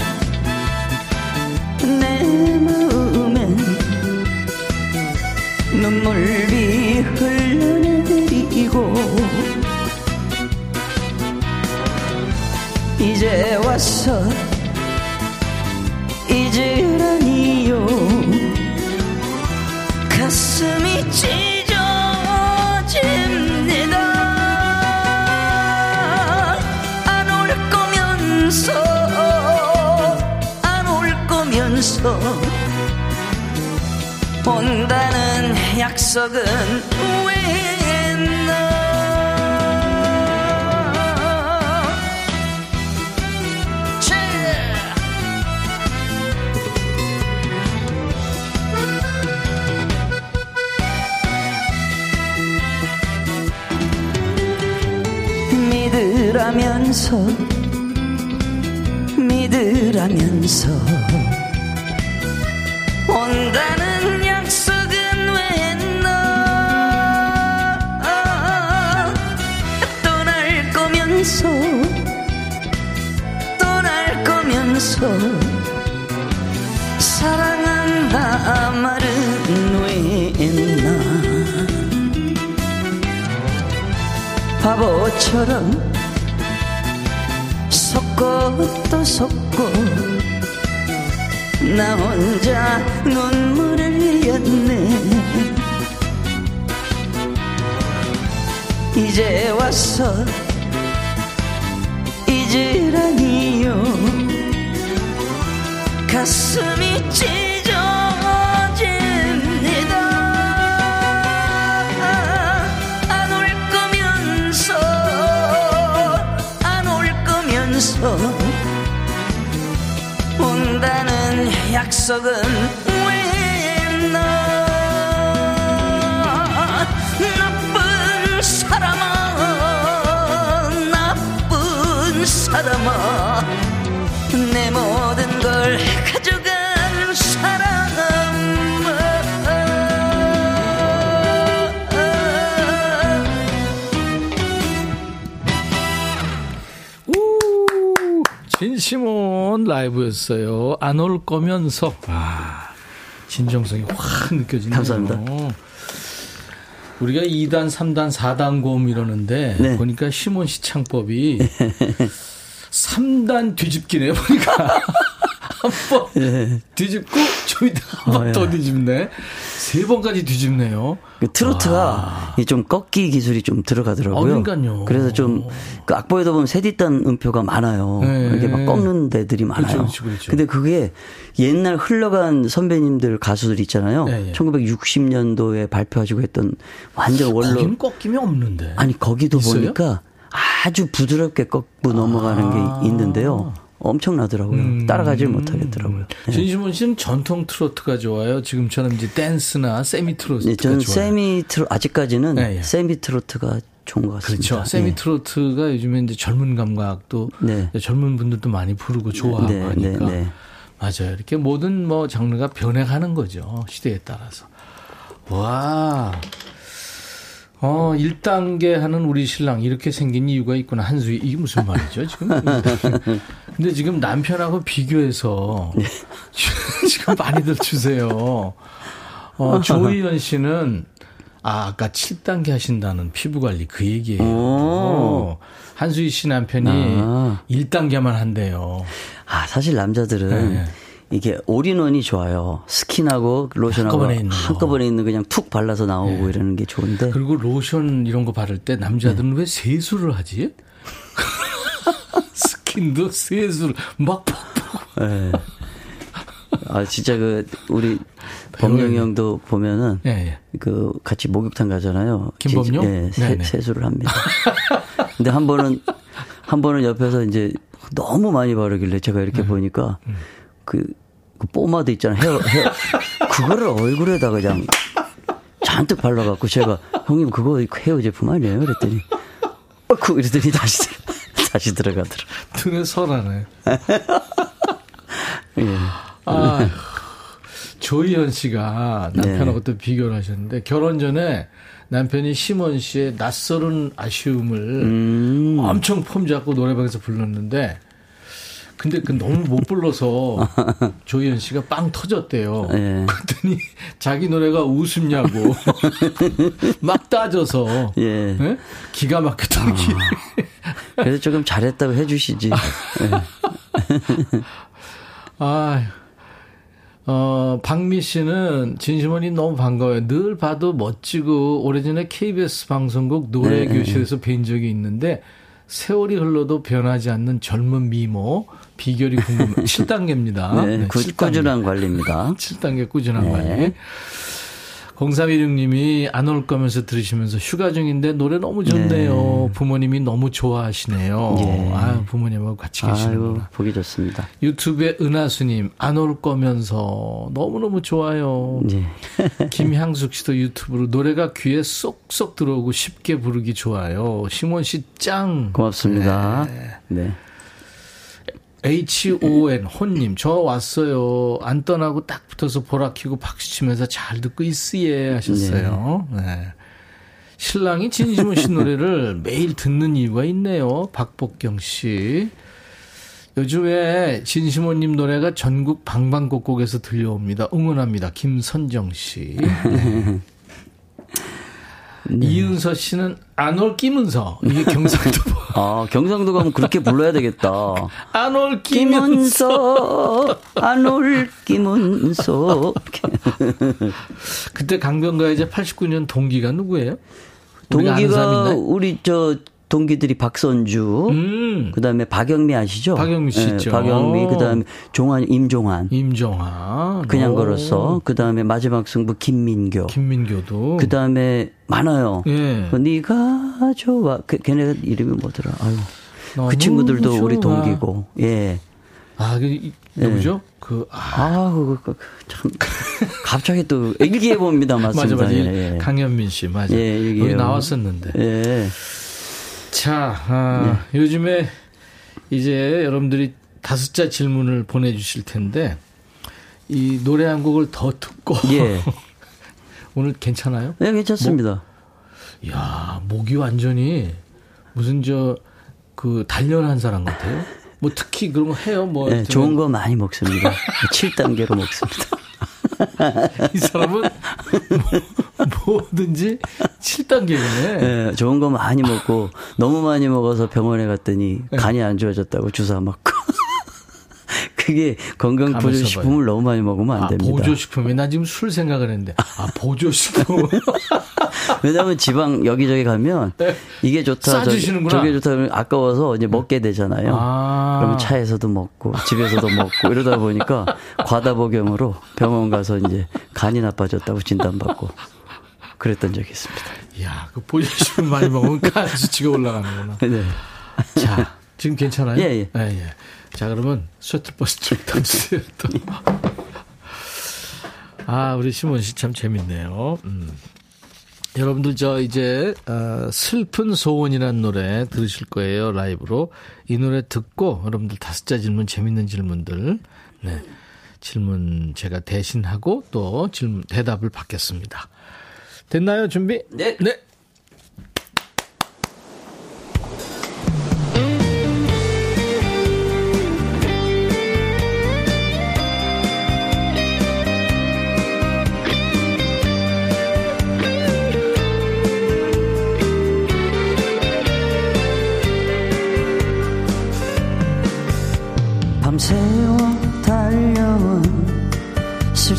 내 마음엔 눈물이 흘러내리고 이제 와서 잊으라니 온다는 약속은 왜! 믿으라면서 믿으라면서 거면서 사랑한다 말은 왜 했나? 바보처럼 속고 또 속고 나 혼자 눈물을 흘렸네. 이제 와서 가슴이 찢어집니다. 안 올 거면서 안 올 거면서. 온다는 약속은 왜 했나? 나쁜 사람아 나쁜 사람아. 내 모든 걸! 진심원 라이브였어요. 안 올 거면서. 아, 진정성이 확 느껴지네요. 감사합니다. 우리가 2단, 3단, 4단 고음 이러는데 네. 보니까 시몬 씨 창법이 3단 뒤집기네 보니까 한번 뒤집고 좀 이따 한번 어, 더 예. 뒤집네. 세 번까지 뒤집네요. 그 트로트가 이좀 꺾기 기술이 좀 들어가더라고요. 아, 그러니까요. 그래서 좀 그 악보에다 보면 세디단 음표가 많아요. 네. 이렇게 막 꺾는 데들이 많아요. 그렇죠, 그렇죠. 근데 그게 옛날 흘러간 선배님들 가수들 있잖아요. 네, 네. 1960년도에 발표하시고 했던 완전 원로 거기는 꺾임이 없는데. 아니 거기도 있어요? 보니까 아주 부드럽게 꺾고 넘어가는 아. 게 있는데요. 엄청나더라고요. 음. 따라가질 못하겠더라고요. 네. 진심원 씨는 전통 트로트가 좋아요. 지금처럼 이제 댄스나 세미 트로트가 네, 저는 좋아요. 세미 트로 아직까지는 네, 예. 세미 트로트가 좋은 것 같습니다. 그렇죠. 세미 네. 트로트가 요즘에 이제 젊은 감각도 네. 젊은 분들도 많이 부르고 좋아하고 네, 하니까 네, 네. 맞아요. 이렇게 모든 뭐 장르가 변해가는 거죠. 시대에 따라서. 와. 어, 1단계 하는 우리 신랑 이렇게 생긴 이유가 있구나. 한수희. 이게 무슨 말이죠, 지금? 근데 지금 남편하고 비교해서 지금 많이들 주세요. 어, 조희연 씨는 아, 아까 7단계 하신다는 피부 관리 그 얘기예요. 오. 한수희 씨 남편이 아. 1단계만 한대요. 아, 사실 남자들은 네. 이게 all-in-one이 좋아요. 스킨하고 로션하고 한꺼번에 있는 거. 한꺼번에 있는 그냥 툭 발라서 나오고 네. 이러는 게 좋은데. 그리고 로션 이런 거 바를 때 남자들은 네. 왜 세수를 하지? 스킨도 세수를 막. 예. 아, 진짜 그, 우리, 범룡이 형도 보면은, 예, 예. 그, 같이 목욕탕 가잖아요. 김범룡? 예, 세, 네네. 세수를 합니다. 근데 한 번은, 한 번은 옆에서 이제 너무 많이 바르길래 제가 이렇게 네. 보니까, 음. 그, 그 포마드 있잖아요. 헤어, 헤어. 그거를 얼굴에다 그냥 잔뜩 발라갖고 제가, 형님 그거 헤어 제품 아니에요? 그랬더니, 어쿠! 이랬더니 다시, 다시 들어가더라. 등에 설하네. 예. 아, 조희연 씨가 남편하고 네. 또 비교를 하셨는데 결혼 전에 남편이 심원 씨의 낯설은 아쉬움을 음. 엄청 폼 잡고 노래방에서 불렀는데 근데 그 너무 못 불러서 조희연 씨가 빵 터졌대요. 예. 그랬더니 자기 노래가 우습냐고 막 따져서 예. 예? 기가 막혔던 기 그래서 조금 잘했다고 해주시지. 예. 아, 어, 박미 씨는 진심원이 너무 반가워요. 늘 봐도 멋지고 오래전에 KBS 방송국 노래 네, 교실에서 뵌 적이 있는데 세월이 흘러도 변하지 않는 젊은 미모 비결이 궁금해요. 7단계입니다. 네, 구, 꾸준한 관리입니다. 7단계 꾸준한 네. 관리. 0316님이 안 올 거면서 들으시면서 휴가 중인데 노래 너무 좋네요. 부모님이 너무 좋아하시네요. 예. 아 부모님하고 같이 계시는구나. 보기 좋습니다. 유튜브에 은하수님 안 올 거면서 너무 너무 좋아요. 예. 김향숙 씨도 유튜브로 노래가 귀에 쏙쏙 들어오고 쉽게 부르기 좋아요. 심원 씨 짱. 고맙습니다. 네. H-O-N, 혼님, 저 왔어요. 안 떠나고 딱 붙어서 보라 키고 박수 치면서 잘 듣고 있으예 하셨어요. 네. 신랑이 진심원 씨 노래를 매일 듣는 이유가 있네요. 박복경 씨. 요즘에 진심원님 노래가 전국 방방곡곡에서 들려옵니다. 응원합니다. 김선정 씨. 네. 이은서 씨는 안올 끼문서. 이게 경상도. 아, 경상도 가면 그렇게 불러야 되겠다. 안올 끼문서. 끼문서, 안올 끼문서. 그때 강변가요제 89년 동기가 누구예요? 동기가? 우리 저 동기들이 박선주, 음, 그 다음에 박영미 아시죠? 박영미 씨 예, 있죠. 박영미, 그 다음에 종환, 임종환. 임정아. 그냥 오, 걸었어. 그 다음에 마지막 승부 김민교. 김민교도. 그 다음에 많아요. 예. 그 네가 좋아. 그, 걔네 이름이 뭐더라? 아유. 그 친구들도 우리 좋아. 동기고. 예. 아, 그, 이- 예. 누구죠? 그, 아, 아, 그거 그, 그, 참 갑자기 또 일기해 봅니다. 맞아, 맞습니다. 맞아. 예, 예. 강현민 씨, 맞아. 예, 여기 뭐- 나왔었는데. 예. 자, 아, 네. 요즘에 이제 여러분들이 다섯자 질문을 보내주실 텐데, 이 노래 한 곡을 더 듣고. 예. 오늘 괜찮아요? 네, 괜찮습니다. 이야, 목이 완전히 무슨 저, 그, 단련한 사람 같아요. 뭐 특히 그런 거 해요. 뭐. 네, 좋은 거 많이 먹습니다. 7단계로 먹습니다. 이 사람은 뭐, 뭐든지 7단계네. 예, 좋은 거 많이 먹고 너무 많이 먹어서 병원에 갔더니 네. 간이 안 좋아졌다고 주사 맞고. 그게 건강 보조식품을 너무 많이 먹으면 안 아, 됩니다. 보조식품이 나 지금 술 생각을 했는데. 아, 보조식품. 왜냐하면 지방 여기저기 가면 네. 이게 좋다, 싸주시는구나. 저게 좋다 하면 아까워서 이제 먹게 되잖아요. 아. 그러면 차에서도 먹고 집에서도 먹고 이러다 보니까 과다 복용으로 병원 가서 이제 간이 나빠졌다고 진단받고 그랬던 적이 있습니다. 야, 그 보조식품 많이 먹으면 간 수치가 올라가는구나. 네. 자, 지금 괜찮아요? 예, 예. 예. 자, 그러면 셔틀버스 좀 타주세요, 또. 아, 우리 심원 씨참 재밌네요. 음. 여러분들 저 이제 어, 슬픈 소원이라는 노래 들으실 거예요 라이브로. 이 노래 듣고 여러분들 다섯자 질문 재밌는 질문들. 네. 질문 제가 대신하고 또 질문 대답을 받겠습니다. 됐나요 준비? 네. 네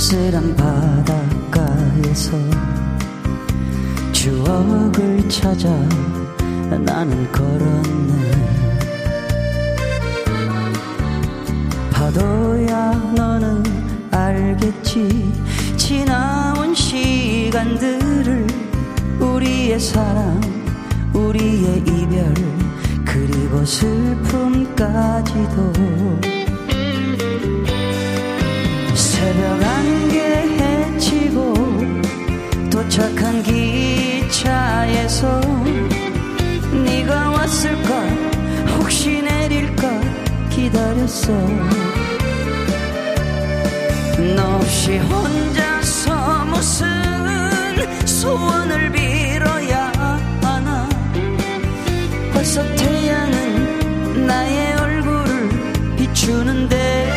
쓸쓸한 바닷가에서 추억을 찾아 나는 걸었네. 파도야 너는 알겠지? 지나온 시간들을 우리의 사랑 우리의 이별 그리고 슬픔까지도 도착한 기차에서 네가 왔을까 혹시 내릴까 기다렸어. 너 없이 혼자서 무슨 소원을 빌어야 하나? 벌써 태양은 나의 얼굴을 비추는데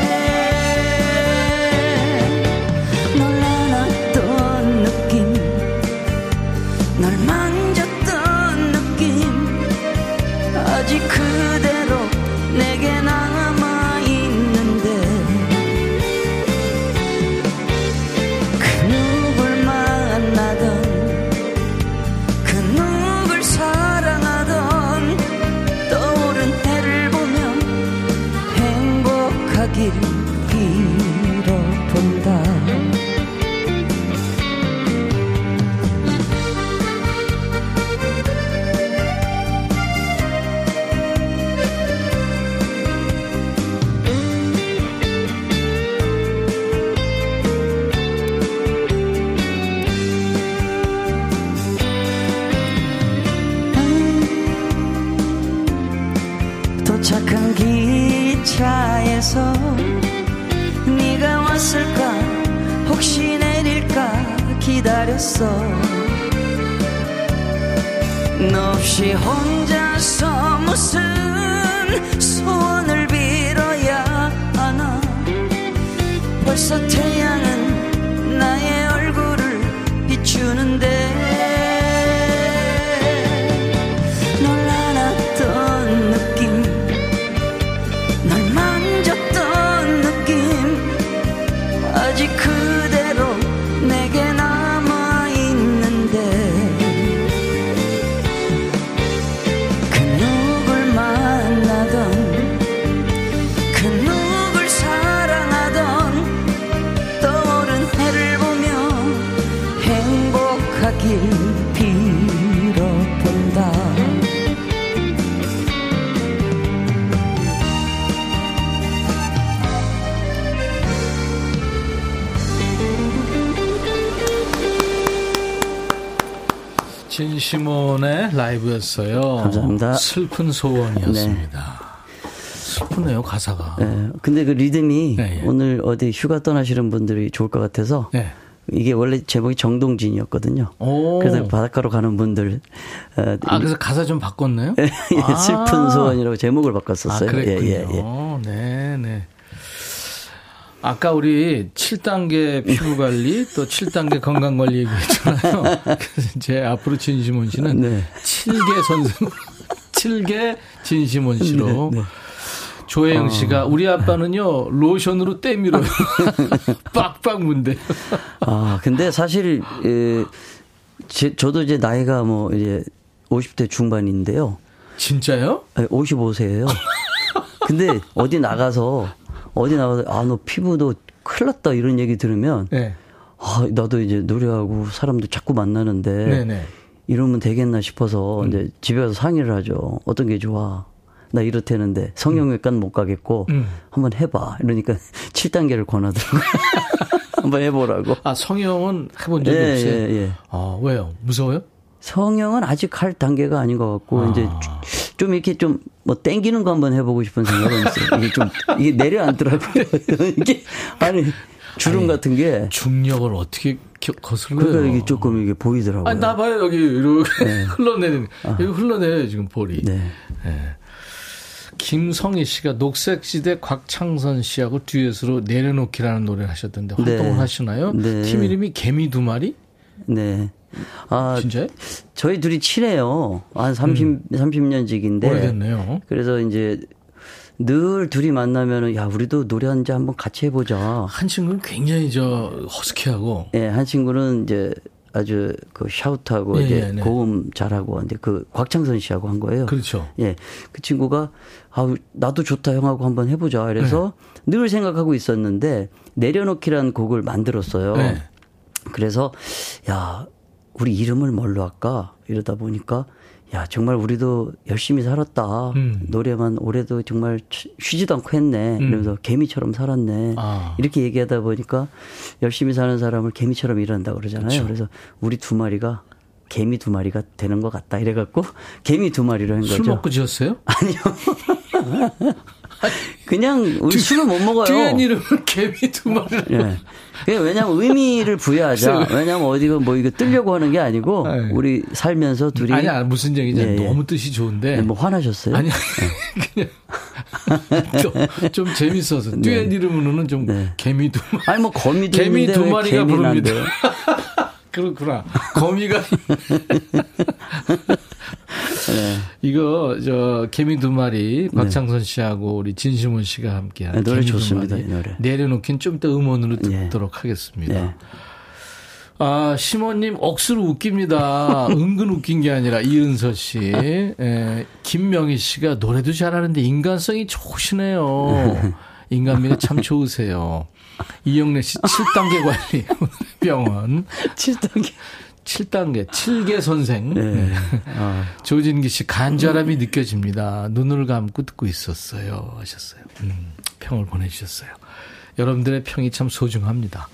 기다렸어. 너 없이 혼자서 무슨 소원을 빌어야 하나? 벌써 태양 진시몬의 라이브였어요. 감사합니다. 슬픈 소원이었습니다. 슬프네요 가사가. 예, 근데 그 리듬이 네, 예. 오늘 어디 휴가 떠나시는 분들이 좋을 것 같아서 네. 이게 원래 제목이 정동진이었거든요. 오. 그래서 바닷가로 가는 분들 어, 아 그래서 가사 좀 바꿨나요? 예, 아. 슬픈 소원이라고 제목을 아, 바꿨었어요. 그랬군요. 예, 예, 예. 네, 네. 아까 우리 7단계 피부 관리 또 7단계 건강 관리 얘기했잖아요. 그래서 제 앞으로 진심원 씨는 네. 7개 선생 7개 진심원 씨로 네, 네. 조혜영 씨가 우리 아빠는요 로션으로 때밀어요. 빡빡 문대. 아, 근데 사실 에, 제, 저도 이제 나이가 뭐 이제 50대 중반인데요. 진짜요? 55세예요. 근데 어디 나가서 어디 나가서 아 너 피부도 큰일 났다 이런 얘기 들으면 네. 아 나도 이제 노래하고 사람도 자꾸 만나는데 네네. 음. 이러면 되겠나 싶어서 이제 집에 가서 상의를 하죠. 어떤 게 좋아? 나 이렇다는데 성형외과는 못 가겠고 음. 한번 해봐. 이러니까 7단계를 권하더라고요. 한번 해보라고. 아 성형은 해본 적이 예, 없어요. 예, 예. 아 왜요? 무서워요? 성형은 아직 할 단계가 아닌 것 같고 아. 이제 좀 이렇게 좀 뭐 땡기는 거 한번 해보고 싶은 생각은 있어요. 이게 좀 이게 내려앉더라고요. 이게 아니 주름 아니, 같은 게 중력을 어떻게 겨- 거슬러요? 그러니까 이게 조금 이게 보이더라고요. 아니 나 봐요 여기 이렇게 흘러내는 여기 흘러내요 지금 볼이. 네. 김성희 씨가 녹색 시대 곽창선 씨하고 듀엣으로 내려놓기라는 노래를 하셨던데 활동을 네. 하시나요? 네. 팀 이름이 개미 두 마리? 네. 아, 진짜요? 저희 둘이 친해요. 한 30, 30년직인데. 오래됐네요. 그래서 이제 늘 둘이 만나면은 야 우리도 노래 한잔 한번 같이 해보자. 한 친구는 굉장히 저 허스키하고 예, 한 친구는 이제 아주 그 샤우트하고 예, 이제 예, 네. 고음 잘하고 근데 그 곽창선 씨하고 한 거예요. 그렇죠. 예, 그 친구가 아 나도 좋다 형하고 한번 해보자. 그래서 네. 늘 생각하고 있었는데 내려놓기란 곡을 만들었어요. 네. 그래서 야 우리 이름을 뭘로 할까? 이러다 보니까 야 정말 우리도 열심히 살았다. 음. 노래만 올해도 정말 쉬- 쉬지도 않고 했네. 이러면서 개미처럼 살았네. 아. 이렇게 얘기하다 보니까 열심히 사는 사람을 개미처럼 일한다 그러잖아요. 그렇죠. 그래서 우리 두 마리가 개미 두 마리가 되는 것 같다. 이래갖고 개미 두 마리로 한술 거죠. 먹고 지었어요? 그냥 우리 술을 못 먹어요 뒤엔 이름은 개미 두 마리. 예. 그게 왜냐면 의미를 부여하자. 글쎄요. 왜냐면 어디가 뭐 이거 뜨려고 하는 게 아니고 네. 우리 살면서 둘이 아니 야 무슨 얘기냐 예, 예. 너무 뜻이 좋은데 네, 뭐 화나셨어요? 아니 그냥 좀, 좀 재밌어서 뒤엔 이름으로는 좀 네. 개미 두 마리 아니 뭐 거미도 개미 있는데 두왜 마리가 부릅니다. 그렇구나 거미가 네. 이거 저 개미 두 마리 박창선 씨하고 우리 진심원 씨가 함께 한 네, 노래 좋습니다, 노래. 내려놓긴 좀더 음원으로 네. 듣도록 하겠습니다. 네. 아, 시모님 억수로 웃깁니다. 은근 웃긴 게 아니라 이은서 씨. 에, 김명희 씨가 노래도 잘하는데 인간성이 좋으시네요. 인간미가 참 좋으세요. 이영래 씨 7단계 관리 병원. 7단계. 7단계, 7개 선생. 네. 아, 조진기 씨 간절함이 느껴집니다. 눈을 감고 듣고 있었어요. 하셨어요. 음, 평을 보내주셨어요. 여러분들의 평이 참 소중합니다.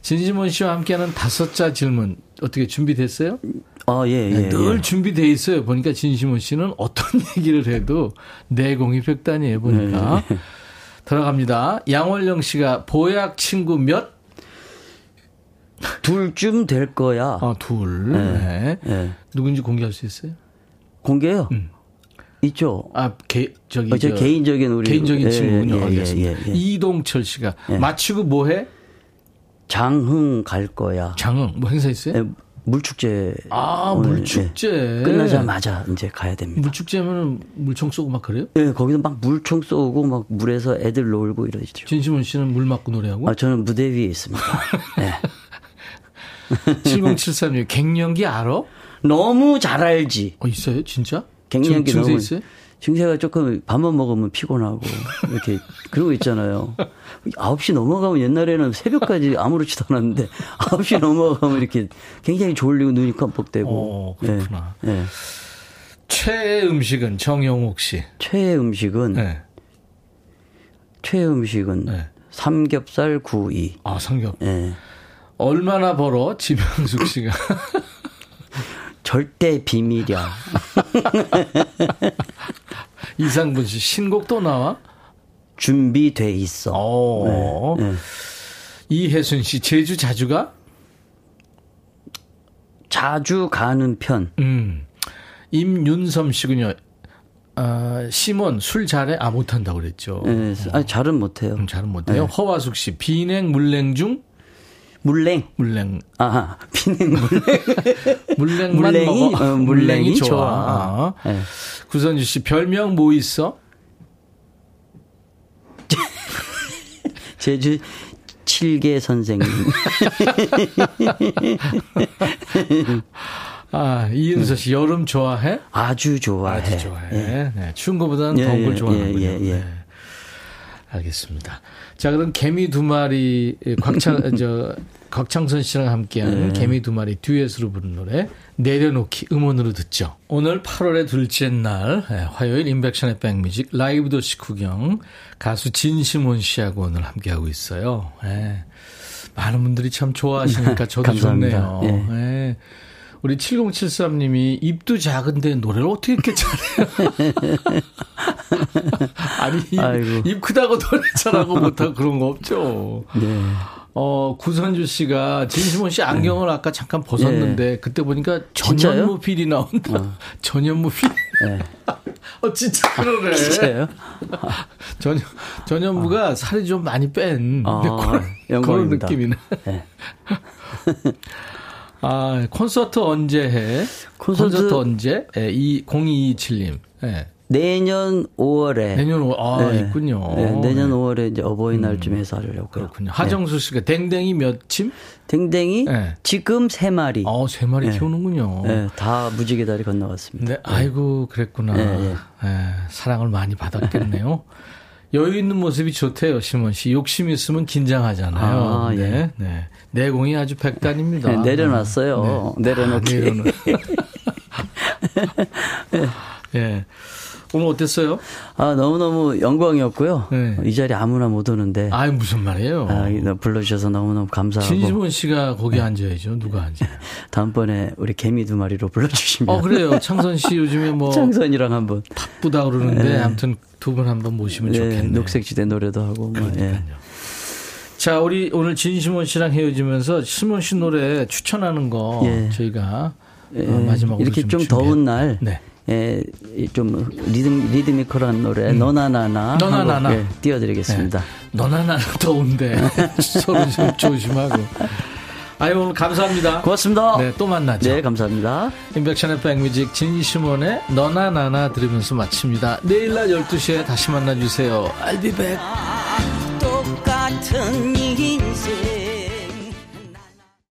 진심원 씨와 함께하는 다섯 자 질문 어떻게 준비됐어요? 아, 예, 예. 네, 늘 예. 준비돼 있어요. 보니까 진심원 씨는 어떤 얘기를 해도 내공이 백단이에요. 보니까 네. 들어갑니다. 양월령 씨가 보약 친구 몇? 둘쯤 될 거야. 아, 둘. 네. 예. 누군지 공개할 수 있어요? 공개요? 있죠. 아, 개, 저기 어, 제저 개인적인 우리 개인적인 예, 친구군요. 예, 예, 알겠습니다. 예, 예. 이동철 씨가 예. 마치고 뭐 해? 장흥 갈 거야. 장흥 뭐 행사 있어요? 예, 물축제. 아 오늘, 물축제. 예. 끝나자마자 이제 가야 됩니다. 물축제면은 물총 쏘고 막 그래요? 예, 거기서 막 물총 쏘고 막 물에서 애들 놀고 이러시죠. 진심원 씨는 물 맞고 노래하고? 아, 저는 무대 위에 있습니다. 예. 7073님 갱년기 알아? 너무 잘 알지. 어 있어요 진짜? 갱년기 너무 있어요? 증세가 조금 밥만 먹으면 피곤하고 이렇게 그러고 있잖아요. 9시 넘어가면 옛날에는 새벽까지 아무렇지도 않았는데 9시 넘어가면 이렇게 굉장히 졸리고 눈이 깜빡대고. 어, 그렇구나. 예. 예. 최애 음식은 정영옥 씨. 최애 음식은 네. 최애 음식은 네. 삼겹살 구이. 아 삼겹. 예. 얼마나 벌어? 지명숙 씨가. 절대 비밀이야. 이상분 씨 신곡 또 나와? 준비돼 있어. 어. 네, 네. 이혜순 씨 제주 자주 가? 자주 가는 편. 음. 임윤섬 씨군요. 아, 시몬 술 잘해? 아 못한다고 그랬죠. 예, 아니, 잘은 못해요. 음, 잘은 못해요. 네. 허화숙 씨 비냉 물냉 중 물냉. 물냉 아, 비냉 물냉. 물냉만 물냉이? 먹어. 어, 물냉이 좋아. 아. 예. 구선주 씨 별명 뭐 있어? 제주 칠계 선생님. 아 이은서 씨 여름 좋아해? 아주 좋아해. 아주 좋아해. 예. 네, 추운 것보다는 예, 더운 걸 예, 좋아하는군요. 예, 예, 예. 네. 알겠습니다. 자, 그럼 개미 두 마리 곽창 저 곽창선 씨랑 함께하는 네. 개미 두 마리 듀엣으로 부른 노래 내려놓기 음원으로 듣죠. 오늘 8월의 둘째 날 예, 화요일 인백션의 백뮤직 라이브 도시 구경 가수 진심원 씨하고 오늘 함께하고 있어요. 예. 많은 분들이 참 좋아하시니까 저도. 좋네요. 예. 예. 우리 7073님이 입도 작은데 노래를 어떻게 이렇게 잘해요? 아니, 입. 입 크다고 노래 잘하고 못하고 그런 거 없죠. 네. 어, 구선주 씨가 진심원 씨 안경을 아까 잠깐 벗었는데 그때 보니까? 전현무 필이 나온다. 전현무 필. 네. 어, 진짜 그러네. 진짜요? 전, 전현무가 살이 좀 많이 뺀 아, 그런, 그런. 느낌이네. 네. 아, 콘서트 언제 해? 콘서트- 언제? 예, 이 0227님. 예. 내년 5월에 내년 오- 아, 있군요. 네, 내년 네. 5월에 이제 어버이날쯤에서 하려고요. 그렇군요. 하정수 씨가 댕댕이 몇 침? 댕댕이 네. 지금 세 마리. 어, 세 마리 네. 키우는군요. 네, 다 무지개 다리 건너갔습니다. 네, 아이고, 그랬구나. 네, 네. 예, 사랑을 많이 받았겠네요. 여유 있는 모습이 좋대요, 심원 씨. 욕심 있으면 긴장하잖아요. 아, 네, 예. 네. 내공이 아주 백단입니다. 네, 내려놨어요. 네. 내려놓기. 아, 내려놓- 예. 오늘 어땠어요? 아, 너무 너무 영광이었고요. 네. 이 자리 아무나 못 오는데. 아이, 무슨 말이에요? 아, 너 불러주셔서 너무 너무 감사하고. 진심원 씨가 거기 앉아야죠. 누가 앉아요? 다음번에 우리 개미 두 마리로 불러주시면. 어, 그래요. 창선 씨 요즘에 뭐 창선이랑 한번. 바쁘다 그러는데 네. 아무튼 두 분 한번 모시면 네, 좋겠네요. 녹색지대 노래도 하고. 뭐, 예. 자, 우리 오늘 진심원 씨랑 헤어지면서 심원 씨 노래 추천하는 거 예. 저희가 예, 어, 마지막으로 이렇게 좀 준비해- 더운 날. 네. 예, 이좀 리듬, 리드미컬한 노래, 너나나나. 음. 너나나나. 하고, 예, 띄워드리겠습니다. 네. 너나 나는 더운데 서로 좀 조심하고. 아유 오늘 감사합니다. 고맙습니다. 네, 또 만나죠. 네, 감사합니다. 인백션의 백뮤직 진시몬의 너나 나나 들으면서 마칩니다. 내일 날 12시에 다시 만나주세요. I'll be back. 똑같은 일